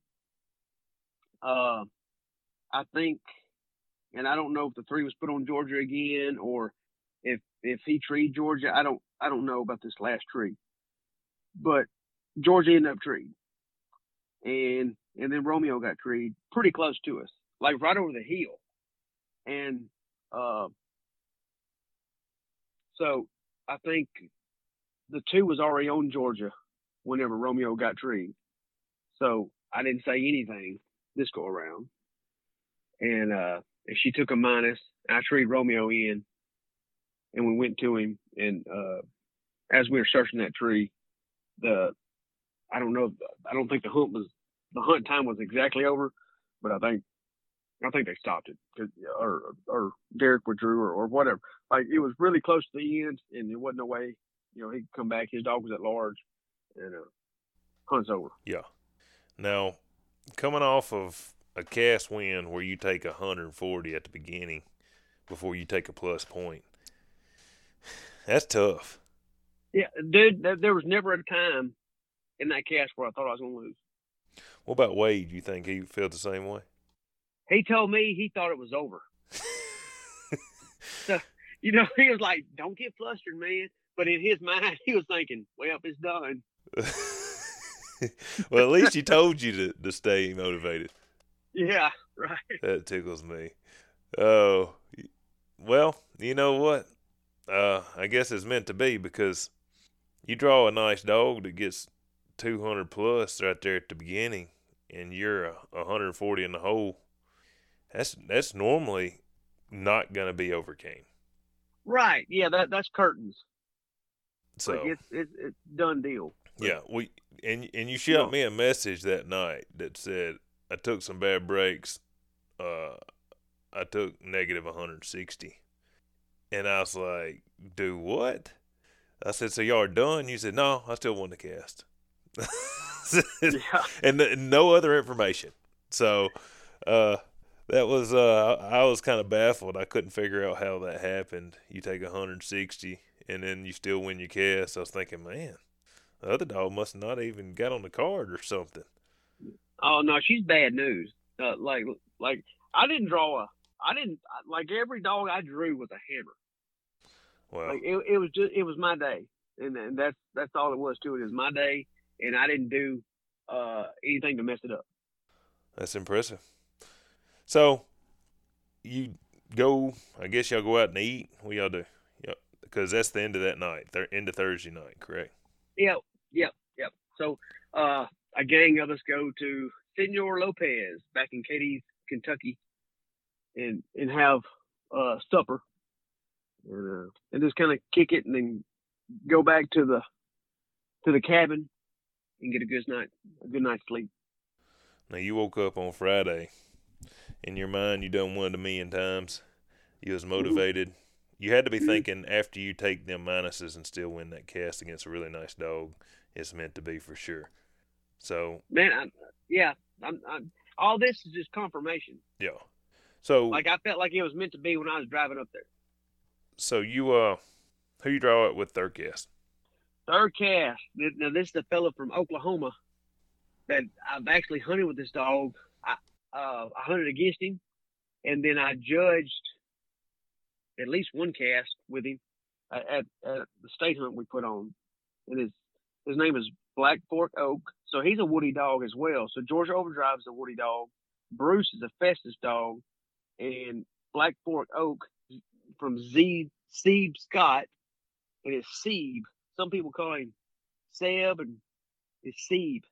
Uh, I think, and I don't know if the three was put on Georgia again or if if he treed Georgia. I don't I don't know about this last tree, but Georgia ended up treed, and and then Romeo got treed pretty close to us, like right over the hill, and uh, so I think the two was already on Georgia whenever Romeo got treed. So I didn't say anything this go around. And uh she took a minus. I treed Romeo in and we went to him and uh as we were searching that tree, the I don't know. I don't think the hunt was the hunt time was exactly over, but I think I think they stopped it, or or Derek withdrew, or, or whatever. Like it was really close to the end, and there wasn't a way, you know, he could come back. His dog was at large, and uh, hunt's over. Yeah. Now, coming off of a cast win where you take 140 at the beginning before you take a plus point, <sighs> that's tough. Yeah, dude, there was never a time in that cast where I thought I was going to lose. What about Wade? You think he felt the same way? He told me he thought it was over. so, you know, <laughs> he was like, "Don't get flustered, man." But in his mind, <laughs> he was thinking, "Well, it's done." <laughs> well, at least he told you to, to stay motivated. Yeah, right. That tickles me. Oh, well, you know what? Uh, I guess it's meant to be because you draw a nice dog that gets 200 plus right there at the beginning, and you're a 140 in the hole. That's that's normally not going to be overcame. Right. Yeah. That that's curtains. So like it's, it's it's done deal. Yeah. We and and you shot me a message that night that said I took some bad breaks. Uh, I took negative 160. And I was like, do what? I said, so y'all are done? You said, no, I still want to cast. <laughs> yeah. and, and no other information. So, uh, that was uh, I was kind of baffled. I couldn't figure out how that happened. You take 160 and then you still win your cast. I was thinking, man, the other dog must not even got on the card or something. Oh no, she's bad news. Uh, like like I didn't draw a I didn't like every dog I drew was a hammer. Wow. Like it, it was just it was my day, and, and that's that's all it was to it. Is my day, and I didn't do uh, anything to mess it up. That's impressive. So you go. I guess y'all go out and eat. What y'all do? Yep. Because that's the end of that night. They're end of Thursday night, correct? Yep. Yep. Yep. So uh, a gang of us go to Senor Lopez back in Cadiz, Kentucky, and and have uh, supper, and, uh, and just kind of kick it, and then go back to the to the cabin and get a good night a good night's sleep. Now you woke up on Friday. In your mind, you done one a million times. You was motivated. You had to be thinking after you take them minuses and still win that cast against a really nice dog, it's meant to be for sure. So man, I, yeah, I'm, I'm, all this is just confirmation. Yeah. So like I felt like it was meant to be when I was driving up there. So you uh, who you draw it with third cast? Third cast. Now this is the fellow from Oklahoma that I've actually hunted with this dog. I uh, I hunted against him, and then I judged at least one cast with him at, at, the state hunt we put on, and his his name is Black Fork Oak. So he's a woody dog as well. So Georgia Overdrive is a woody dog. Bruce is a Festus dog, and Black Fork Oak from Z Sebe Scott, and it's Sebe. Some people call him Seb, and it's Sebe,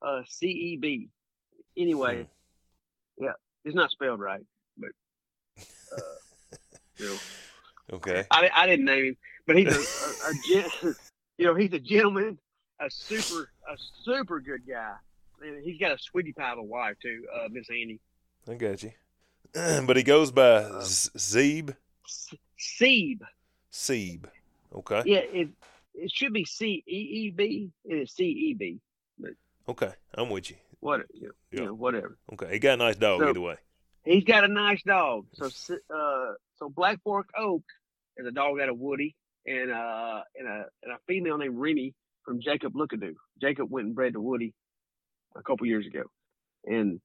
uh, C E B. Anyway. Yeah, it's not spelled right, but uh, you know. <laughs> Okay. I, I didn't name him, but he's a, a, a <laughs> you know he's a gentleman a super a super good guy. And he's got a sweetie pie of a wife too, uh, Miss Annie. I got you. <clears throat> but he goes by um, Zeeb. Seeb. Seeb. Okay. Yeah, it it should be C E E B. It is C E B. Okay, I'm with you. What you know, yeah. you know, whatever. Okay, he got a nice dog so, either way. He's got a nice dog. So uh, so Black Fork Oak is a dog out of Woody, and uh, and a and a female named Remy from Jacob Lookadoo. Jacob went and bred to Woody a couple years ago, and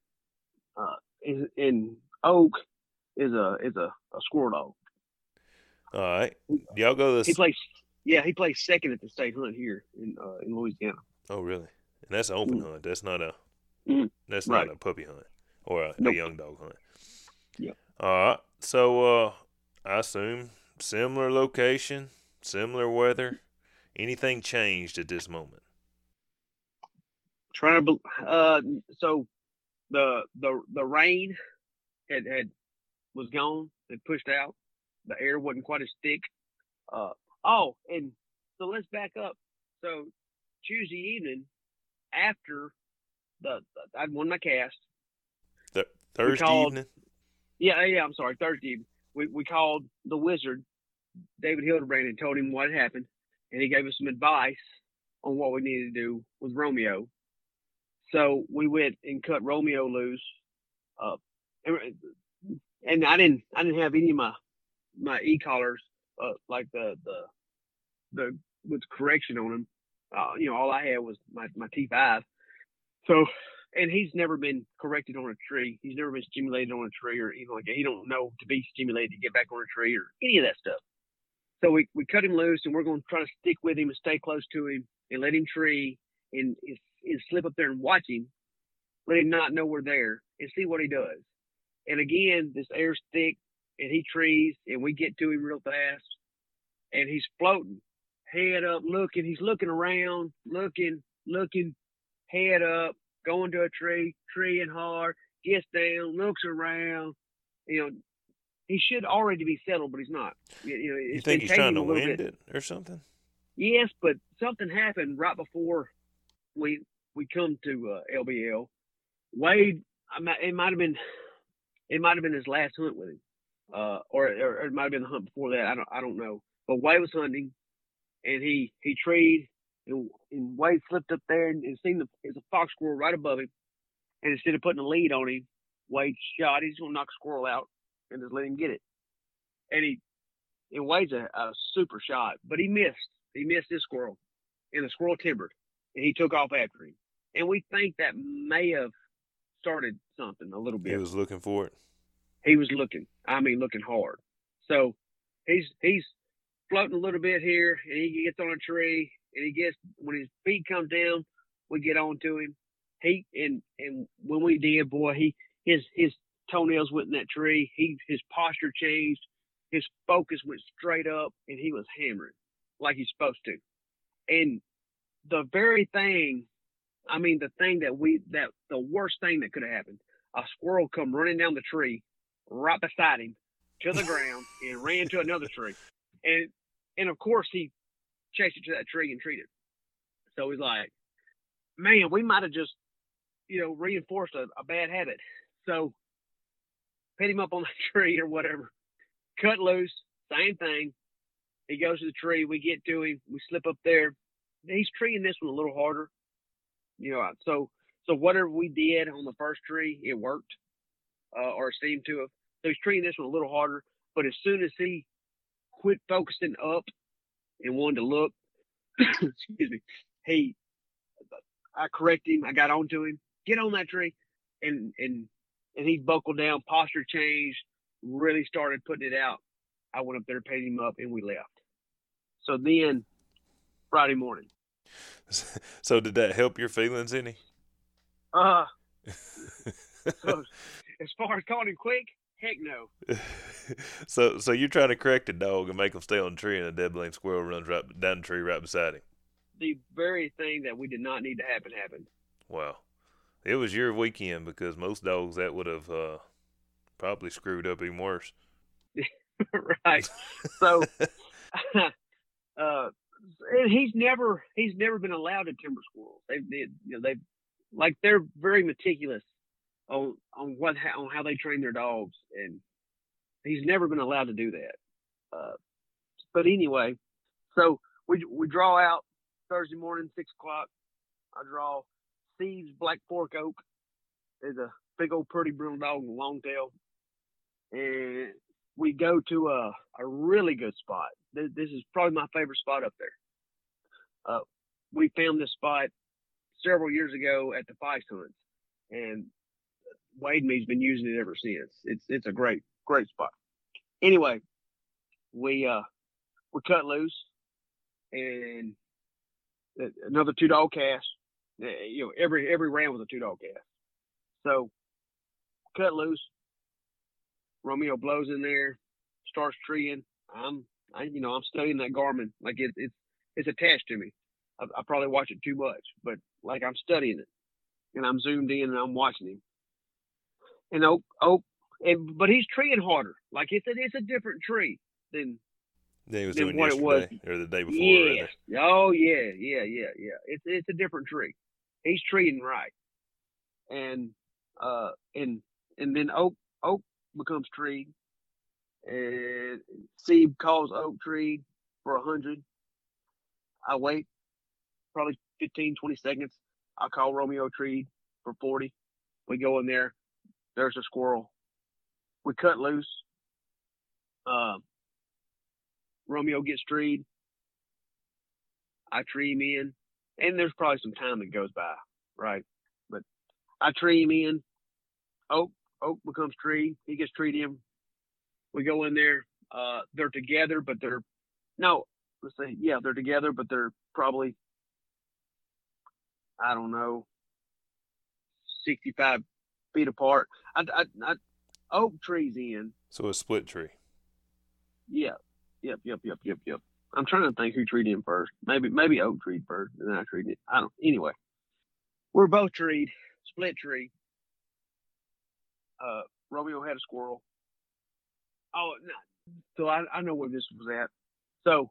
uh, in Oak is a is a, a squirrel dog. All right, y'all go this. He plays. Yeah, he plays second at the state hunt here in uh, in Louisiana. Oh, really? And that's an open mm-hmm. hunt. That's not a. Mm-hmm. That's not a puppy hunt or a, nope. a, young dog hunt. Yeah. All right. So uh, I assume similar location, similar weather. Anything changed at this moment? Trying to, uh, so the the the rain had had was gone. It pushed out. The air wasn't quite as thick. Uh, oh, and so let's back up. So Tuesday evening, after the, the I'd won my cast. Th- Thursday called- evening. Yeah, yeah. I'm sorry. Thursday. evening. We we called the wizard, David Hildebrand, and told him what had happened, and he gave us some advice on what we needed to do with Romeo. So we went and cut Romeo loose. Uh, and, and I didn't I didn't have any of my my e collars uh, like the the the with correction on them. Uh, you know, all I had was my my T5. So and he's never been corrected on a tree. He's never been stimulated on a tree or anything like that. He don't know to be stimulated to get back on a tree or any of that stuff. So we, we cut him loose and we're going to try to stick with him and stay close to him and let him tree and, and, and slip up there and watch him, let him not know we're there and see what he does. And again, this air's thick and he trees and we get to him real fast and he's floating, head up, looking. He's looking around, looking, looking, head up, going to a tree, treeing hard, gets down, looks around. You know, he should already be settled, but he's not. You, you know, You think he's trying to wind bit. it or something? Yes, but something happened right before we we come to uh, LBL. Wade, it might have been it might have been his last hunt with him, uh, or, or it might have been the hunt before that. I don't I don't know. But Wade was hunting, and he he treed, and, and Wade slipped up there and, and seen the there's a fox squirrel right above him, and instead of putting a lead on him, Wade shot. He's gonna knock a squirrel out and just let him get it, and he and Wade's a, a super shot, but he missed. He missed this squirrel, and the squirrel timbered, and he took off after him. And we think that may have started something a little bit. He was looking for it. He was looking. I mean, looking hard. So he's he's floating a little bit here, and he gets on a tree, and he gets when his feet come down, we get on to him. He and and when we did, boy, he his his toenails went in that tree. He his posture changed. His focus went straight up, and he was hammering like he's supposed to. And the very thing, I mean, the thing that we that the worst thing that could have happened, a squirrel come running down the tree right beside him to the ground and ran to another tree. And and of course he chased it to that tree and treated. So he's like, Man, we might have just, you know, reinforced a, a bad habit. So put him up on the <laughs> tree or whatever. Cut loose, same thing. He goes to the tree, we get to him, we slip up there. He's treeing this one a little harder. You know, so so whatever we did on the first tree, it worked. Uh, or seemed to have. So he's treating this one a little harder. But as soon as he quit focusing up and wanted to look, <coughs> excuse me, he, I corrected him. I got onto him. Get on that tree, and and and he buckled down. Posture changed. Really started putting it out. I went up there, paid him up, and we left. So then, Friday morning, <laughs> So did that help your feelings any? uh, <laughs> so as far as calling him quick, heck no. <laughs> so so you're trying to correct a dog and make him stay on the tree, and a dead blame squirrel runs right down the tree right beside him. The very thing that we did not need to happen happened. Wow, it was your weekend because most dogs that would have uh, probably screwed up even worse. <laughs> right. So, <laughs> uh, and he's never he's never been allowed to timber squirrels. They've they, you know they've like they're very meticulous on on what on how they train their dogs, and he's never been allowed to do that. Uh, but anyway, so we we draw out Thursday morning six o'clock. I draw Steve's Black Fork Oak. There's a big old pretty brindle dog with long tail, and we go to a, a really good spot. This, this is probably my favorite spot up there. Uh, we found this spot several years ago at the Feist hunts, and Wade and me's been using it ever since. It's it's a great great spot. Anyway, we uh we cut loose, and another two dog cast. You know, every every round was a two dog cast. So cut loose, Romeo blows in there, starts treeing. I'm, I, you know, I'm studying that Garmin like it, it's it's attached to me. I, I probably watch it too much, but like I'm studying it, and I'm zoomed in and I'm watching him. And oak, oak, and but he's treeing harder. Like it's a it's a different tree than Yeah, he was Than doing what it was. or the day before. yeah. rather. Oh yeah, yeah, yeah, yeah. It's it's a different tree. he's treating right, and uh, and and then Oak Oak becomes tree, and Steve calls Oak tree for a hundred. I wait probably 15, 20 seconds. I call Romeo tree for 40. We go in there. There's a squirrel. We cut loose. Uh, Romeo gets treed. I tree him in, and there's probably some time that goes by, right? But I tree him in. Oak Oak becomes tree. He gets treed in. We go in there. Uh, they're together, but they're no. Let's say yeah, they're together, but they're probably I don't know, 65 feet apart. I, I, I oak trees in. So a split tree. Yeah. Yep. Yep. Yep. Yep. Yep. I'm trying to think who treed in first. Maybe maybe oak treed first, and then I treed it. I don't. Anyway, we're both treed, split tree. Uh, Romeo had a squirrel. Oh, no. so I, I know where this was at. So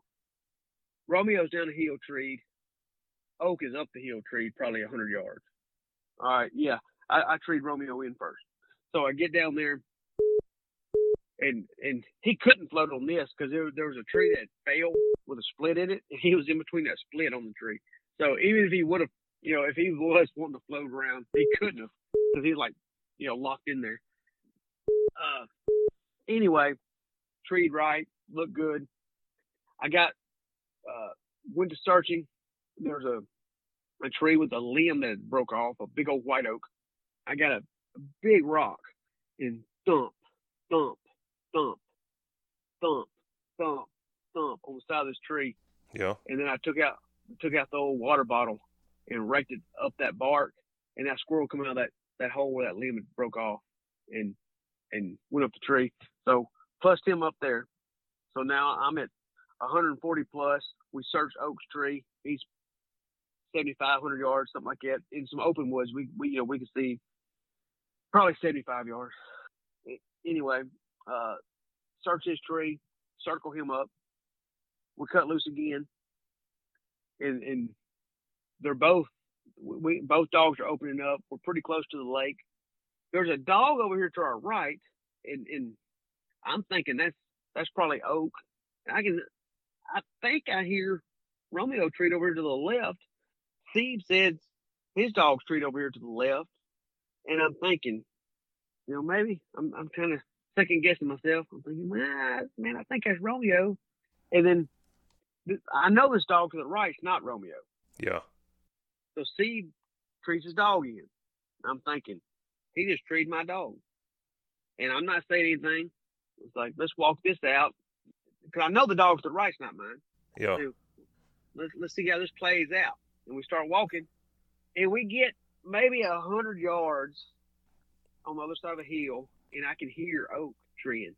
Romeo's down the hill treed. Oak is up the hill treed, probably a hundred yards. All right, yeah, I, I treed Romeo in first. So I get down there, and and he couldn't float on this because there, there was a tree that fell with a split in it, and he was in between that split on the tree. So even if he would have, you know, if he was wanting to float around, he couldn't have because he's like, you know, locked in there. Uh, anyway, treed right, looked good. I got uh, went to searching. There's a a tree with a limb that broke off, a big old white oak. I got a, big rock and thump, thump, thump, thump, thump, thump on the side of this tree. Yeah. And then I took out took out the old water bottle and raked it up that bark, and that squirrel come out of that that hole where that limb broke off, and and went up the tree. So plus him up there. So now I'm at 140 plus. We searched Oak's tree. He's 7,500 yards, something like that. In some open woods, we, we you know we could see probably 75 yards. Anyway, uh, search his tree, circle him up. We cut loose again, and and they're both we both dogs are opening up. We're pretty close to the lake. There's a dog over here to our right, and and I'm thinking that's that's probably Oak. I can I think I hear Romeo treat over here to the left, Steve said his dog's treat over here to the left, and I'm thinking, you know, maybe I'm I'm kind of second guessing myself. I'm thinking, man, man, I think that's Romeo, and then I know this dog to the right's not Romeo. Yeah. So Steve treats his dog in. I'm thinking, he just treated my dog, and I'm not saying anything. It's like let's walk this out because I know the dog to the right's not mine. Yeah. So let's let's see how this plays out and we start walking, and we get maybe a hundred yards on the other side of a hill, and I can hear Oak treeing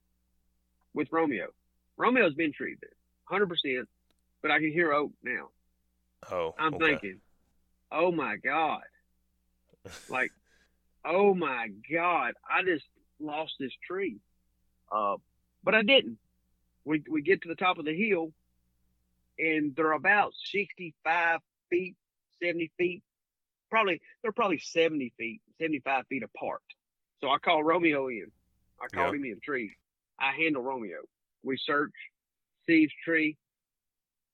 with Romeo. Romeo's been treed there, hundred percent, but I can hear Oak now. Oh, I'm okay. thinking, oh my god, <laughs> like, oh my god, I just lost this tree. Uh, but I didn't. We we get to the top of the hill, and they're about sixty five feet, 70 feet, probably, they're probably 70 feet, 75 feet apart. So I call Romeo in. I called Yeah. him in tree. I handle Romeo. We search Steve's tree.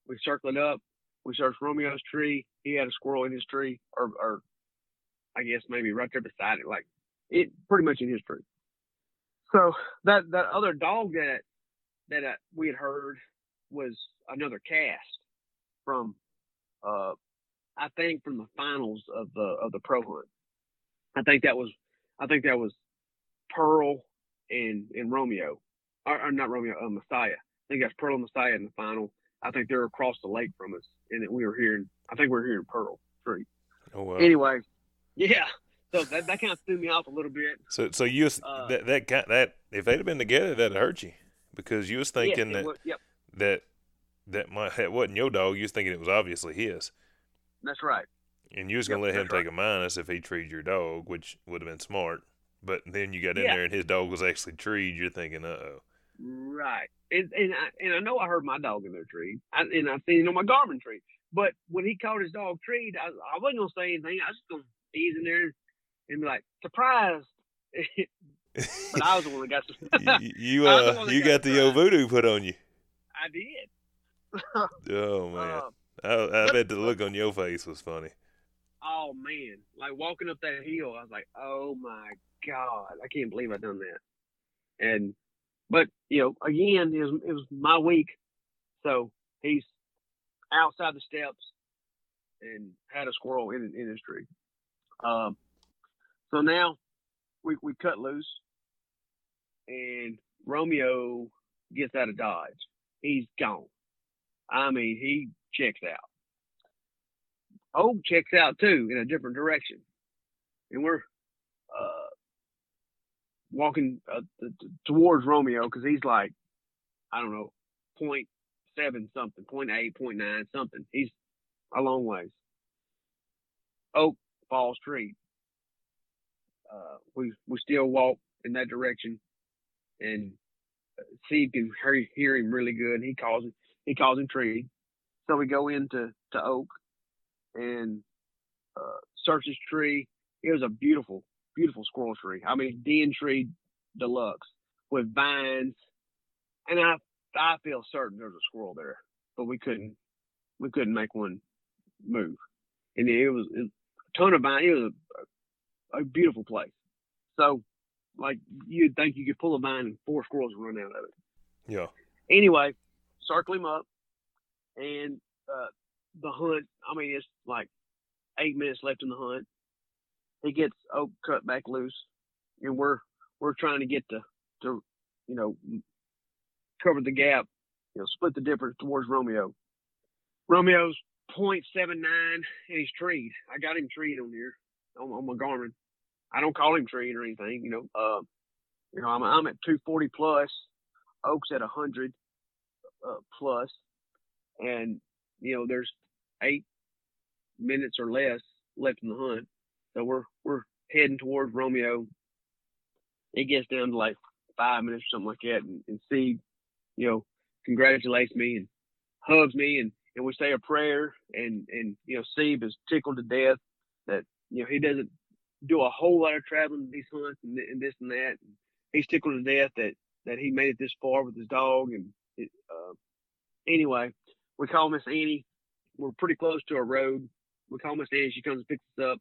We circle it up. We search Romeo's tree. He had a squirrel in his tree, or, or I guess maybe right there beside it, like it pretty much in his tree. So that that other dog that that uh, we had heard was another cast from uh I think from the finals of the of the pro hunt. I think that was I think that was Pearl and and Romeo, or, or not Romeo, uh, Messiah. I think that's Pearl and Messiah in the final. I think they're across the lake from us, and that we were hearing. I think we were hearing Pearl Tree. Oh well. Anyway, yeah. So that, that kind of threw me off a little bit. So so you was, Uh, that that kind that if they'd have been together that'd hurt you because you was thinking yeah, that was- yep, that that might that wasn't your dog. You was thinking it was obviously his, that's right. and you was gonna Yep, let him take right. a minus if he treed your dog, which would have been smart. But then you got in Yeah. there and his dog was actually treed. You're thinking, uh oh. Right. And and I, and I know I heard my dog in their tree, I, and I've seen it on my Garmin tree. But when he caught his dog treed, I, I wasn't gonna say anything. I was just gonna ease in there and be like, surprised. <laughs> but I was the one that got <laughs> you, you uh you got, got the old voodoo put on you. I did. <laughs> oh man, uh, I, I bet the look on your face was funny. Oh man, like walking up that hill, I was like, oh my god, I can't believe I done that. And but you know, again, it was, it was my week, so he's outside the steps and had a squirrel in in his tree. Um, so now we we cut loose, and Romeo gets out of Dodge. He's gone. I mean, he checks out. Oak checks out too in a different direction, and we're uh, walking uh, towards Romeo because he's like, I don't know, point seven something, point eight, point nine something. He's a long ways. Oak Falls Street. Uh, we we still walk in that direction, and Steve can hear, hear him really good. He calls him he calls him Tree. So we go into to Oak and uh, search his tree. It was a beautiful, beautiful squirrel tree. I mean, den tree deluxe with vines, and I I feel certain there's a squirrel there, but we couldn't we couldn't make one move, and it was, it was a ton of vines. It was a, a, beautiful place. So, like you'd think you could pull a vine and four squirrels would run out of it. Yeah. Anyway, circle him up, and uh, the hunt. I mean, it's like eight minutes left in the hunt. He gets Oak cut back loose, and we're we're trying to get to to you know cover the gap, you know, split the difference towards Romeo. Romeo's .79 and he's treed. I got him treed on here on, on my Garmin. I don't call him treed or anything, you know. Uh, you know, I'm, I'm at 240 plus. Oak's at 100 uh, plus, and you know, there's eight minutes or less left in the hunt. So we're we're heading towards Romeo. It gets down to like five minutes or something like that, and, and you know, congratulates me and hugs me, and, and we say a prayer, and and you know, Steve is tickled to death that you know he doesn't do a whole lot of traveling these hunts and, and this and that. And he's tickled to death that that he made it this far with his dog, and it, uh, anyway, we call Miss Annie we're pretty close to a road. We call Miss Annie. She comes and picks us up.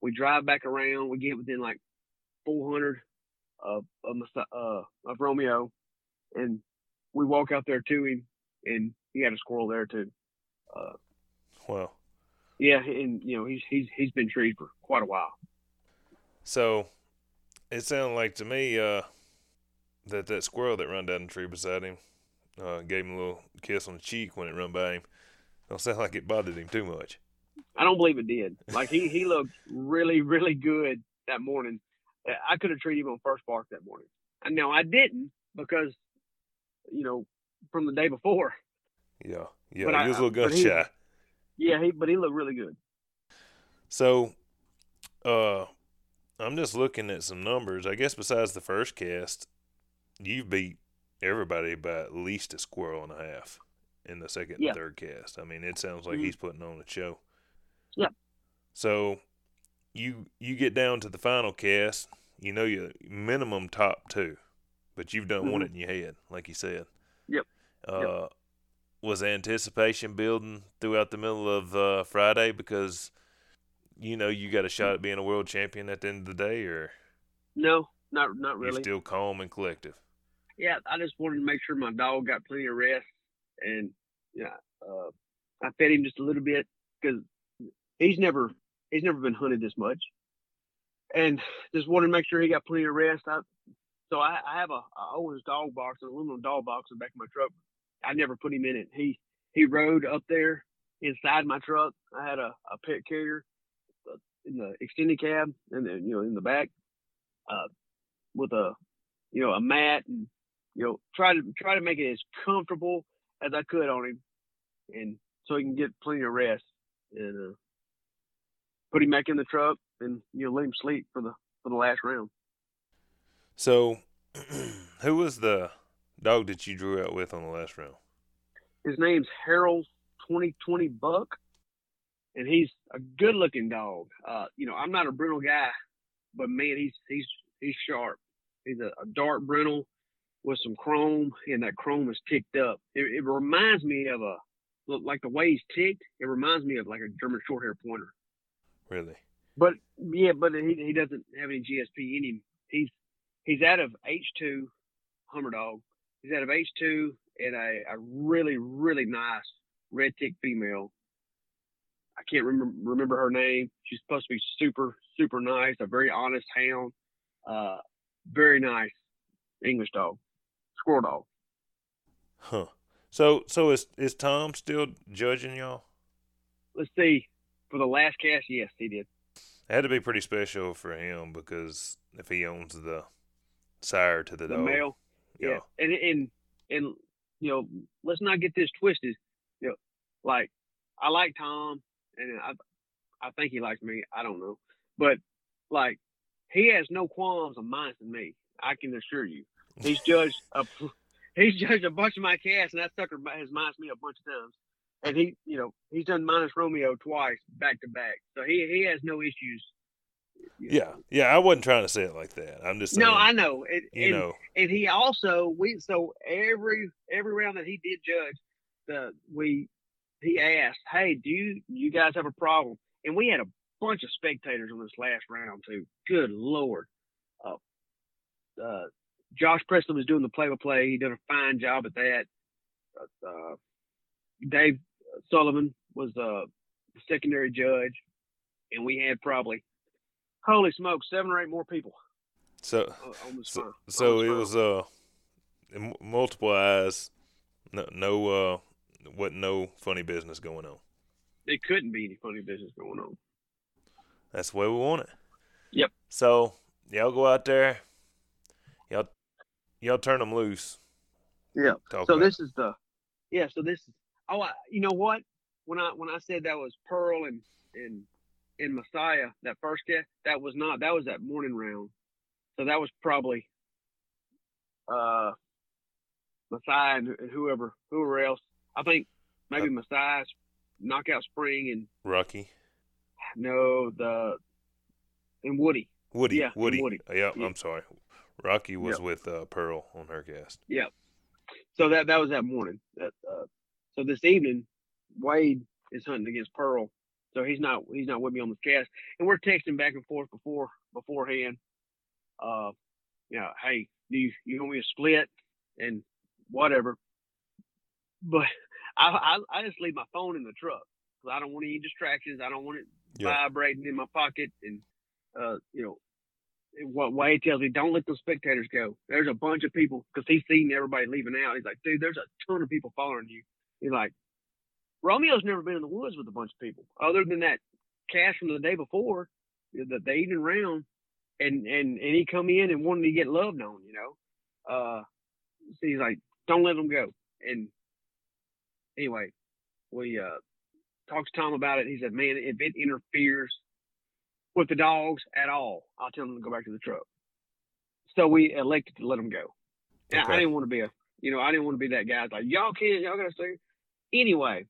We drive back around. We get within like 400 of of, uh, of Romeo, and we walk out there to him, and he had a squirrel there too. Uh, wow. Yeah, and you know he's he's he's been treed for quite a while. So, it sounded like to me uh, that that squirrel that run down the tree beside him uh, gave him a little kiss on the cheek when it run by him. Don't sound like it bothered him too much. I don't believe it did. Like he he looked really really good that morning. I could have treated him on first bark that morning. And now I didn't because you know from the day before. Yeah, yeah, but he I, was a little gun shy. Yeah, he but he looked really good. So, uh, I'm just looking at some numbers. I guess besides the first cast, you've beat everybody by at least a squirrel and a half in the second yeah. and third cast. I mean, it sounds like mm-hmm. he's putting on a show. Yeah. So you you get down to the final cast, you know you minimum top two, but you've done mm-hmm. one in your head, like you said. Yep. Uh, yep. Was anticipation building throughout the middle of uh, Friday because you know you got a shot at being a world champion at the end of the day, or no, not not really. You're still calm and collective. Yeah, I just wanted to make sure my dog got plenty of rest and yeah, uh, I fed him just a little bit because he's never he's never been hunted this much, and just wanted to make sure he got plenty of rest. I, so I, I have a, a Owens dog box, an aluminum dog box in the back of my truck. I never put him in it. He he rode up there inside my truck. I had a, a pet carrier uh, in the extended cab and then you know in the back uh, with a you know a mat and you know try to try to make it as comfortable as I could on him, and so he can get plenty of rest. And uh, put him back in the truck, and you know let him sleep for the for the last round. So, <clears throat> who was the dog that you drew out with on the last round? His name's Harold Twenty Twenty Buck. and he's a good looking dog. Uh, you know, I'm not a brindle guy, but man, he's he's he's sharp. He's a, a dark brindle with some chrome, and that chrome is ticked up. It, it reminds me of a look like the way he's ticked. It reminds me of like a German Shorthair Pointer. Really? But yeah, but he he doesn't have any GSP in him. He's he's out of H2 Hummer Dog. He's out of H2 and a, a really really nice red tick female. I can't remember remember her name. She's supposed to be super super nice, a very honest hound, uh, very nice English dog, squirrel dog. Huh. So so is is Tom still judging y'all? Let's see. For the last cast, yes, he did. It had to be pretty special for him because if he owns the sire to the, The dog, male, yeah, and and and you know, let's not get this twisted. You know, like I like Tom, and I I think he likes me. I don't know, but like he has no qualms of minds to me. I can assure you. He's judged a he's judged a bunch of my casts, and that sucker has minus me a bunch of times. And he, you know, he's done minus Romeo twice back to back, so he he has no issues. yeah, yeah. I wasn't trying to say it like that. I'm just saying, No, I know. And, you and, know, and he also we so every every round that he did judge, the we he asked, "Hey, do you you guys have a problem?" And we had a bunch of spectators on this last round too. Good lord, uh, uh, Josh Presley was doing the play-by-play. He did a fine job at that. Uh, uh, Dave Sullivan was uh, the secondary judge, and we had probably holy smoke seven or eight more people so uh, so, so it was uh multiple eyes, no, no uh, what no funny business going on. It couldn't be any funny business going on. That's the way we want it. Yep. So y'all go out there, y'all y'all turn them loose. Yeah. Talk So this is the, yeah. So this is. Oh, I, you know what? When I when I said that was Pearl and and and Messiah that first cat, that was not. That was that morning round. So that was probably uh Messiah and whoever whoever else. I think maybe Messiah's knockout spring and Rocky, no the and Woody. Woody, Yeah, Woody. Woody. Uh, yeah, Yeah. I'm sorry. Rocky was Yep. with uh, Pearl on her cast. Yeah. So that that was that morning. That uh, so this evening, Wade is hunting against Pearl. So he's not he's not with me on this cast, and we're texting back and forth before beforehand. Uh, you know, hey, do you you want me to split and whatever. But I I, I just leave my phone in the truck because I don't want any distractions. I don't want it Yeah. vibrating in my pocket, and uh, you know, what Wade tells me, don't let those spectators go. There's a bunch of people because he's seen everybody leaving out. He's like, dude, there's a ton of people following you. He's like, Romeo's never been in the woods with a bunch of people other than that cast from the day before, the, the evening round, and and and he come in and wanted to get loved on, you know. Uh, so he's like, don't let them go. And anyway, we uh talked to Tom about it. He said, man, if it interferes with the dogs at all, I'll tell them to go back to the truck. So we elected to let them go. Okay. I didn't want to be a, you know, I didn't want to be that guy. Like y'all can't, y'all gotta stay. Anyway,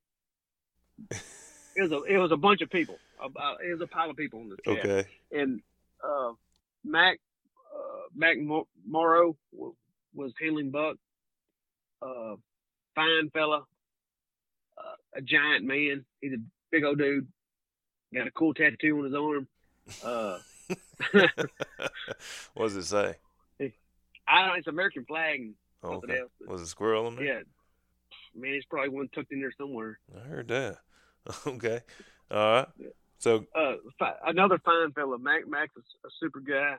<laughs> it was a, it was a bunch of people. Uh, it was a pile of people on the chat. Okay. And uh, Mac, uh, Mac Mo- Morrow w- was handling Buck. Uh, fine fella, uh, a giant man. He's a big old dude. Got a cool tattoo on his arm. Uh, <laughs> what does it say? I don't. It's American flag and something Okay. else. Was it squirrel in there? yeah, man, it's probably one tucked in there somewhere. I heard that. <laughs> Okay. All right. So Uh, fi- another fine fella. Mac Mac's a, a super guy.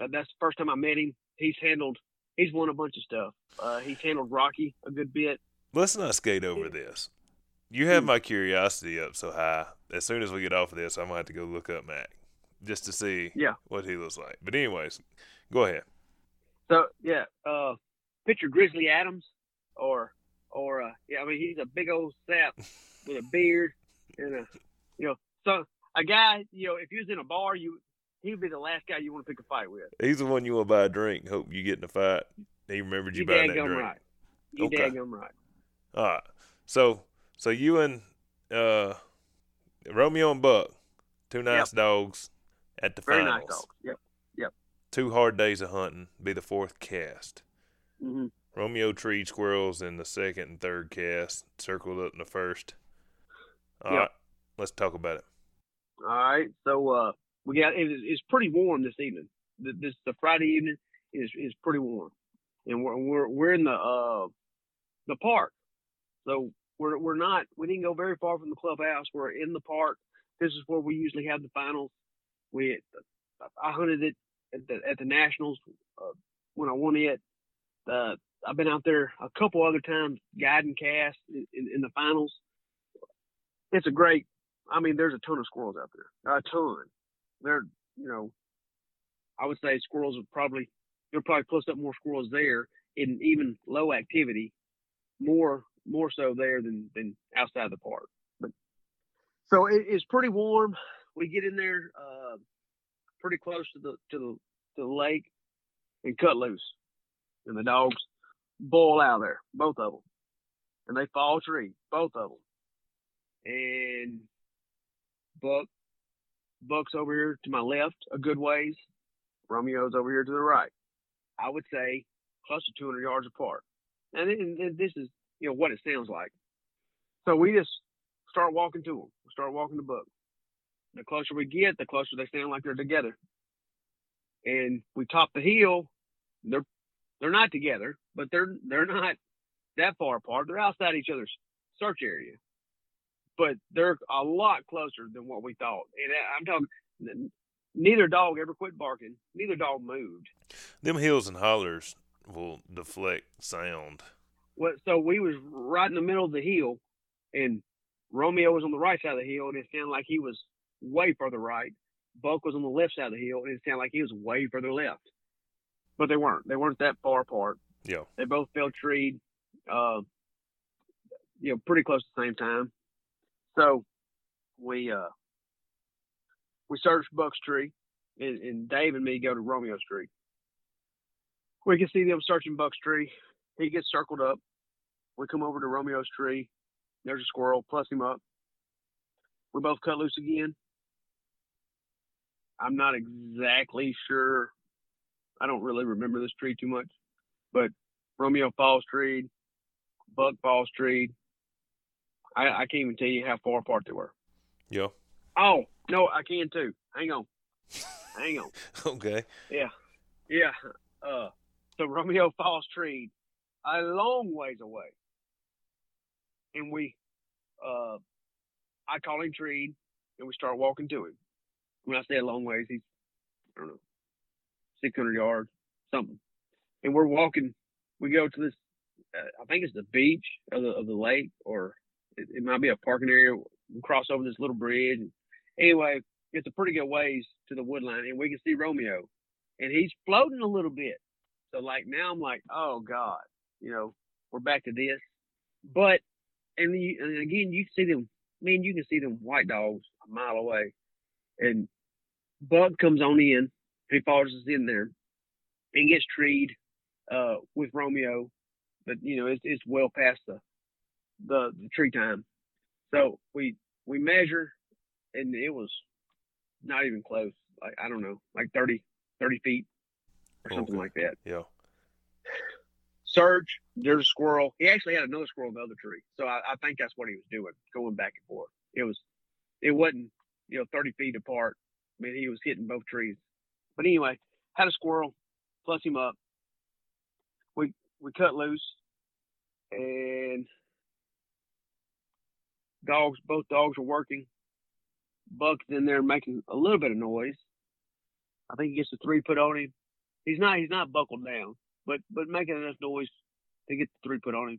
Uh, that's the first time I met him. He's handled. He's won a bunch of stuff. Uh, he's handled Rocky a good bit. let's not skate over this. You have Hmm. my curiosity up so high. As soon as we get off of this, I'm gonna have to go look up Mac just to see Yeah. what he looks like. But anyways, go ahead. So yeah, uh, picture Grizzly Adams, or or uh, yeah, I mean he's a big old sap <laughs> with a beard and a you know so a guy you know if he was in a bar you he'd be the last guy you want to pick a fight with. He's the one you want to buy a drink. Hope you get in a fight. He remembered you, You buying that drink. right. You Okay. dadgum right. All right. So so you and uh Romeo and Buck, two nice dogs at the Very finals. nice dogs. Yep. Two hard days of hunting. Be the fourth cast. hmm Romeo treed squirrels in the second and third cast. Circled up in the first. All right, Yep. let's talk about it. All right. So uh, we got it is, it's pretty warm this evening. Th- This the Friday evening is is pretty warm, and we're we're we're in the uh the park. So we're we're not we didn't go very far from the clubhouse. We're in the park. This is where we usually have the finals. We I hunted it at the at the nationals uh, when I won it. Uh, I've been out there a couple other times guiding cast in, in, in the finals. It's a great I mean, there's a ton of squirrels out there. A ton. They're, you know, I would say squirrels are probably you'll probably plus up more squirrels there in even low activity, more more so there than than outside the park. But so it, it's pretty warm. We get in there uh, pretty close to the to the to the lake and cut loose, and the dogs boil out there, both of them, and they fall tree, both of them, and Buck. Buck's over here to my left a good ways. Romeo's over here to the right. I would say close to 200 yards apart. And, and, and this is, you know, what it sounds like. So we just start walking to them. We start walking to Buck. The closer we get, the closer they sound like they're together. And we top the hill. They're they're not together, but they're they're not that far apart. They're outside each other's search area but they're a lot closer than what we thought. And I'm talking, neither dog ever quit barking. Neither dog moved. Them hills and hollers will deflect sound. Well, so we was right in the middle of the hill, and Romeo was on the right side of the hill, and it sounded like he was way further right. Buck was on the left side of the hill, and it sounded like he was way further left. But they weren't. They weren't that far apart. Yeah. They both fell treed, uh, you know, pretty close at the same time. So we uh we search Buck's tree, and, and Dave and me go to Romeo's tree. We can see them searching Buck's tree. He gets circled up. We come over to Romeo's tree. There's a squirrel. Plus him up. We both cut loose again. I'm not exactly sure. I don't really remember this tree too much, but Romeo falls tree, Buck falls tree. I, I can't even tell you how far apart they were. Yeah. Oh no, I can too. Hang on, hang on. <laughs> Okay. Yeah, yeah. Uh, so Romeo falls tree, a long ways away, and we, uh, I call him treed, and we start walking to him. When I say a long ways, he's I don't know, six hundred yards, something. And we're walking. We go to this. Uh, I think it's the beach of the of the lake, or it, it might be a parking area. We cross over this little bridge. Anyway, it's a pretty good ways to the woodline, and we can see Romeo, and he's floating a little bit. So like now, I'm like, oh god, you know, we're back to this. But and, you, and again, you can see them. Man, you can see them white dogs a mile away, and Buck comes on in. He follows us in there, and gets treed uh, with Romeo, but you know it's it's well past the the, the tree time. So we we measure, and it was not even close. Like I don't know, like 30, 30 feet or something Okay. like that. Yeah. Search, there's a squirrel. He actually had another squirrel in the other tree. So I, I think that's what he was doing, going back and forth. It was, it wasn't, you know, 30 feet apart. I mean, he was hitting both trees. But anyway, had a squirrel, plus him up. We, we cut loose and dogs, both dogs were working. Buck's in there making a little bit of noise. I think he gets a three put on him. He's not, he's not buckled down but but making enough noise to get the three put on him.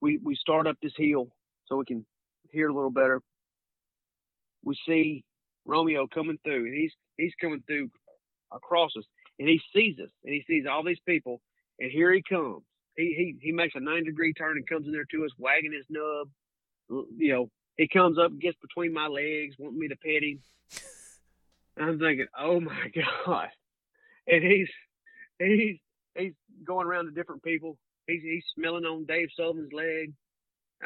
We we start up this hill so we can hear a little better. We see Romeo coming through, and he's he's coming through across us, and he sees us, and he sees all these people, and here he comes. He he he makes a nine degree turn and comes in there to us, wagging his nub. You know, he comes up, gets between my legs, wanting me to pet him. I'm thinking, oh my <laughs> god! And he's he's he's going around to different people. He's he's smelling on Dave Sullivan's leg.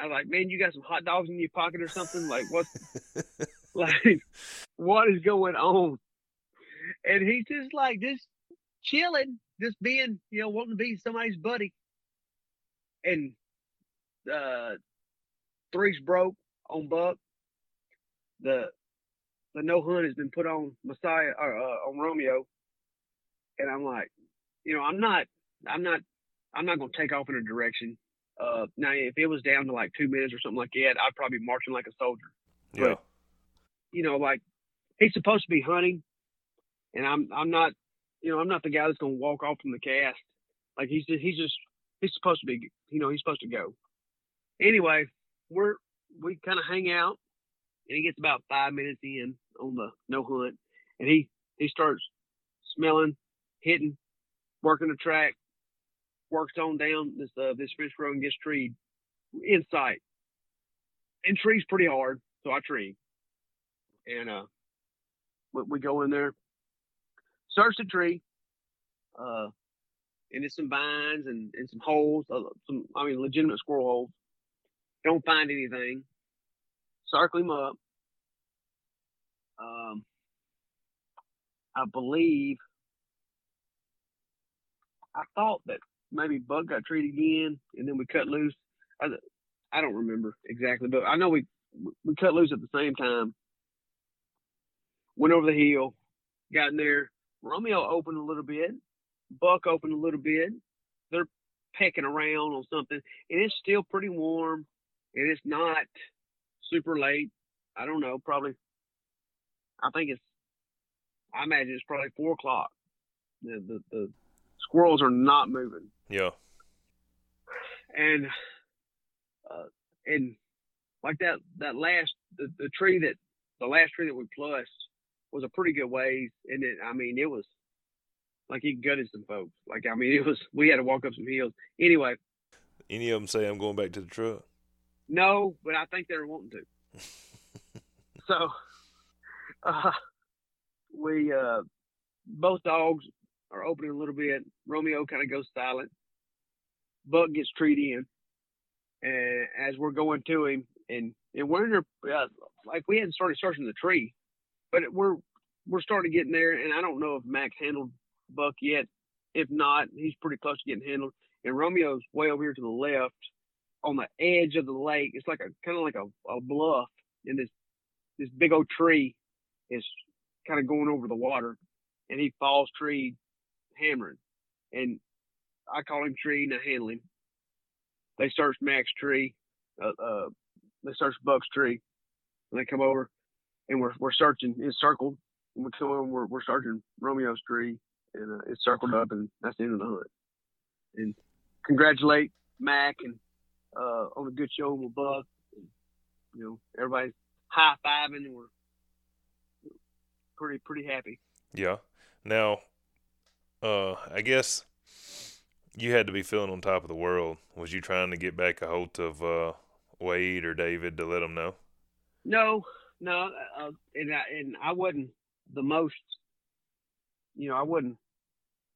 I was like, man, you got some hot dogs in your pocket or something? Like what? <laughs> <laughs> like what is going on? And he's just like just chilling, just being, you know, wanting to be somebody's buddy. And uh three's broke on Buck. The the no hunt has been put on Messiah or uh, on Romeo, and I'm like, you know, I'm not, I'm not, I'm not gonna take off in a direction. Uh, now if it was down to like two minutes or something like that, I'd probably be marching like a soldier. Yeah. But, you know, like he's supposed to be hunting, and I'm, I'm not, you know, I'm not the guy that's gonna walk off from the cast. Like he's just, he's just, he's supposed to be, you know, he's supposed to go. Anyway, we're we kind of hang out, and he gets about five minutes in on the no hunt, and he he starts smelling, hitting, working the track, works on down this uh, this fish road and gets treed in sight, and trees pretty hard, so I tree, and uh, we, we go in there, search the tree, uh, and it's some vines and, and some holes, uh, some I mean legitimate squirrel holes. Don't find anything. Circle him up. Um, I believe I thought that maybe Buck got treated again, and then we cut loose. I, I don't remember exactly, but I know we we cut loose at the same time. Went over the hill, got in there. Romeo opened a little bit. Buck opened a little bit. They're pecking around on something, and it's still pretty warm, and it's not super late. I don't know, probably. I think it's. I imagine it's probably four o'clock. The the, the squirrels are not moving, Yeah. and uh, and like that that last the, the tree that the last tree that we plussed was a pretty good ways, and it I mean it was like he gutted some folks. Like I mean it was we had to walk up some hills. Anyway, Any of them say I'm going back to the truck? no, but I think they're wanting to. <laughs> so uh, we uh, both dogs are opening a little bit. Romeo kind of goes silent. Buck gets treed in, and as we're going to him, and and we're in there, uh, like we hadn't started searching the tree, but we're we're starting getting there, and I don't know if Mac's handled Buck yet. If not, he's pretty close to getting handled. And Romeo's way over here to the left, on the edge of the lake. It's like a kind of like a, a bluff, and this this big old tree is kind of going over the water, and he falls tree hammering, and I call him tree and I handle him. They search Mac's tree, uh, uh, they search Buck's tree, and they come over, and we're we're searching. It's circled, and we come over. We're we're searching Romeo's tree, and uh, it's circled up, and that's the end of the hunt. And congratulate Mac and uh, on a good show with Buck. And, you know, everybody's high fiving, and we're pretty pretty happy. Yeah. Now, uh, I guess you had to be feeling on top of the world. Was you trying to get back a hold of uh, Wade or David to let them know? No, no, uh, and I, and I wasn't the most. You know, I wasn't.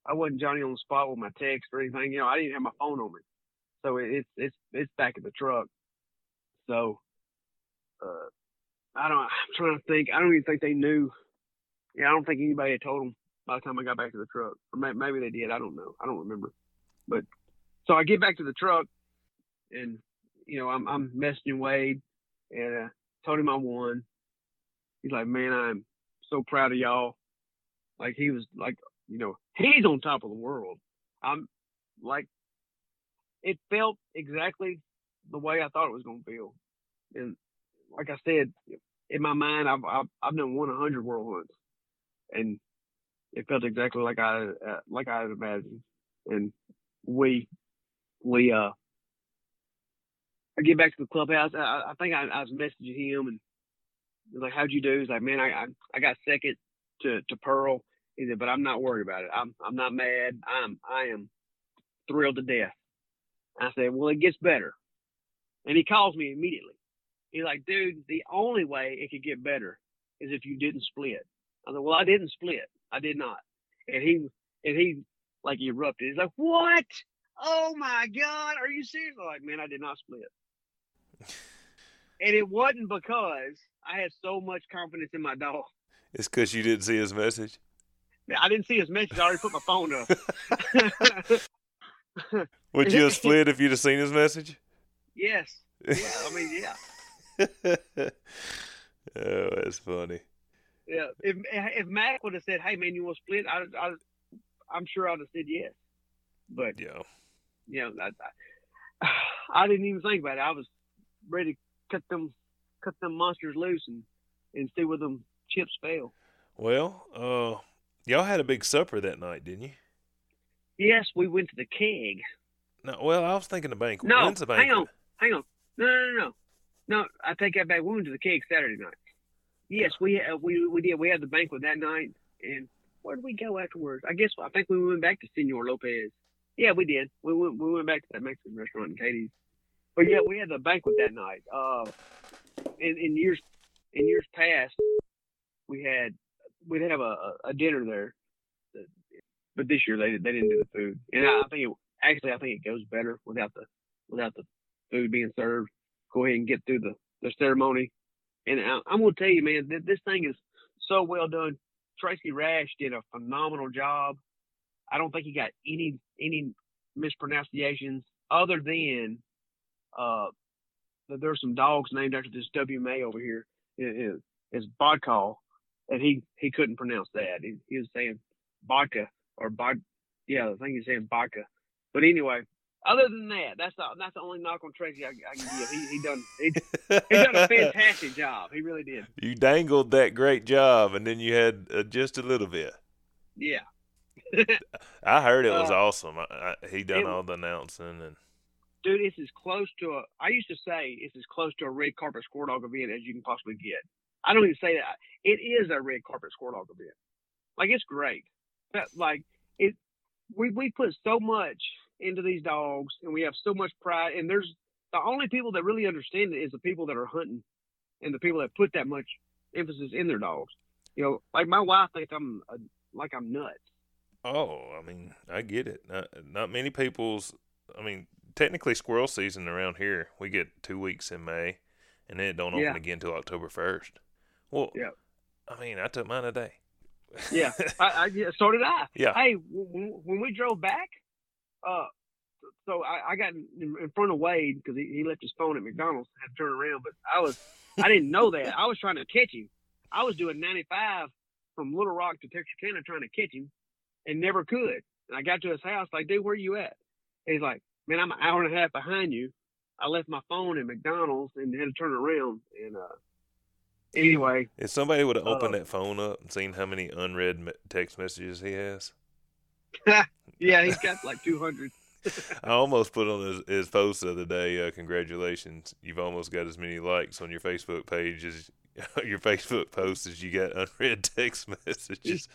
I wasn't Johnny on the spot with my text or anything. You know, I didn't have my phone on me, so it, it's it's it's back in the truck. So, uh, I don't. I'm trying to think. I don't even think they knew. Yeah, I don't think anybody had told them by the time I got back to the truck, or may, maybe they did. I don't know. I don't remember. But so I get back to the truck, and you know, I'm I'm messaging Wade, and uh, told him I won. He's like, man, I'm so proud of y'all. Like he was like, you know, he's on top of the world. I'm like, it felt exactly the way I thought it was going to feel. And like I said, in my mind, I've I've, I've done 100 world hunts, and it felt exactly like I uh, like I had imagined. And we we uh I get back to the clubhouse. I, I think I, I was messaging him and was like, "How'd you do?" He's like, "Man, I, I I got second to to Pearl." He said, "But I'm not worried about it. I'm I'm not mad. I'm I am thrilled to death." I said, "Well, it gets better." And he calls me immediately. He's like, "Dude, the only way it could get better is if you didn't split." I said, "Well, I didn't split. I did not." And he and he like erupted. He's like, "What? Oh my God, are you serious?" I'm like, "Man, I did not split." and it wasn't because I had so much confidence in my dog. It's because you didn't see his message. I didn't see his message. I already put my phone up. <laughs> <laughs> Would you have split if you'd have seen his message? yes. Yeah. I mean, yeah. <laughs> oh, that's funny. Yeah. If if Mac would have said, "Hey, man, you want to split?" I, I, I'm sure I'd have said yes. But Yeah. you know, I, I, <sighs> I didn't even think about it. I was ready to cut them, cut them monsters loose and and see where them chips fell. Well, uh, y'all had a big supper that night, didn't you? Yes, we went to the keg. No. Well, I was thinking the banquet. No, When's the hang on, hang on. No, no, no, no. No, I take that back. We went to the keg Saturday night. Yes, we uh, we we did. We had the banquet that night, and where did we go afterwards? I guess I think we went back to Senor Lopez. Yeah, we did. We went we went back to that Mexican restaurant in Katie's. But yeah, we had the banquet that night. Uh, in, in years in years past, we had we'd have a, a dinner there, but this year they they didn't do the food, and I, think it, actually I think it goes better without the without the food being served. Go ahead and get through the the ceremony, and I, I'm gonna tell you, man, th- this thing is so well done. Tracy Rash did a phenomenal job. I don't think he got any any mispronunciations other than uh that there's some dogs named after this W May over here. It, it, it's Bodcall, and he he couldn't pronounce that. He, he was saying vodka or bod. Yeah, I think he was saying vodka. But anyway, other than that, that's the that's the only knock on Tracy I, I can give. He he done he, he done a <laughs> fantastic job. He really did. you dangled that great job, and then you had uh, just a little bit. Yeah. <laughs> I heard it was Uh, awesome. I, I, he done it- all the announcing, and dude, it's as close to a. I used to say it's as close to a red carpet score dog event as you can possibly get. I don't even say that. It is a red carpet score dog event. Like it's great. But, like it, we we put so much into these dogs, and we have so much pride. And there's the only people that really understand it is the people that are hunting, and the people that put that much emphasis in their dogs. You know, like my wife thinks I'm a, like I'm nuts. oh, I mean, I get it. Not, not many people's. I mean, technically, squirrel season around here, we get two weeks in May, and then it don't open Yeah. again till October first. Well, Yeah. I mean, I took mine today. Yeah, I, I yeah, so did I. <laughs> Yeah. Hey, when, when we drove back, uh, so I, I got in, in front of Wade because he, he left his phone at McDonald's. I had to turn around, but I was I didn't know that. I was trying to catch him. I was doing 95 from Little Rock to Texarkana trying to catch him, and never could. And I got to his house, like, dude, where you at? He's like, man, I'm an hour and a half behind you. I left my phone at McDonald's and had to turn around. And uh, anyway, If somebody would have opened Uh, that phone up and seen how many unread me- text messages he has, <laughs> yeah, he's got like 200. <laughs> I almost put on his, his post the other day. Uh, congratulations, you've almost got as many likes on your Facebook page as <laughs> your Facebook post as you got unread <laughs> text messages.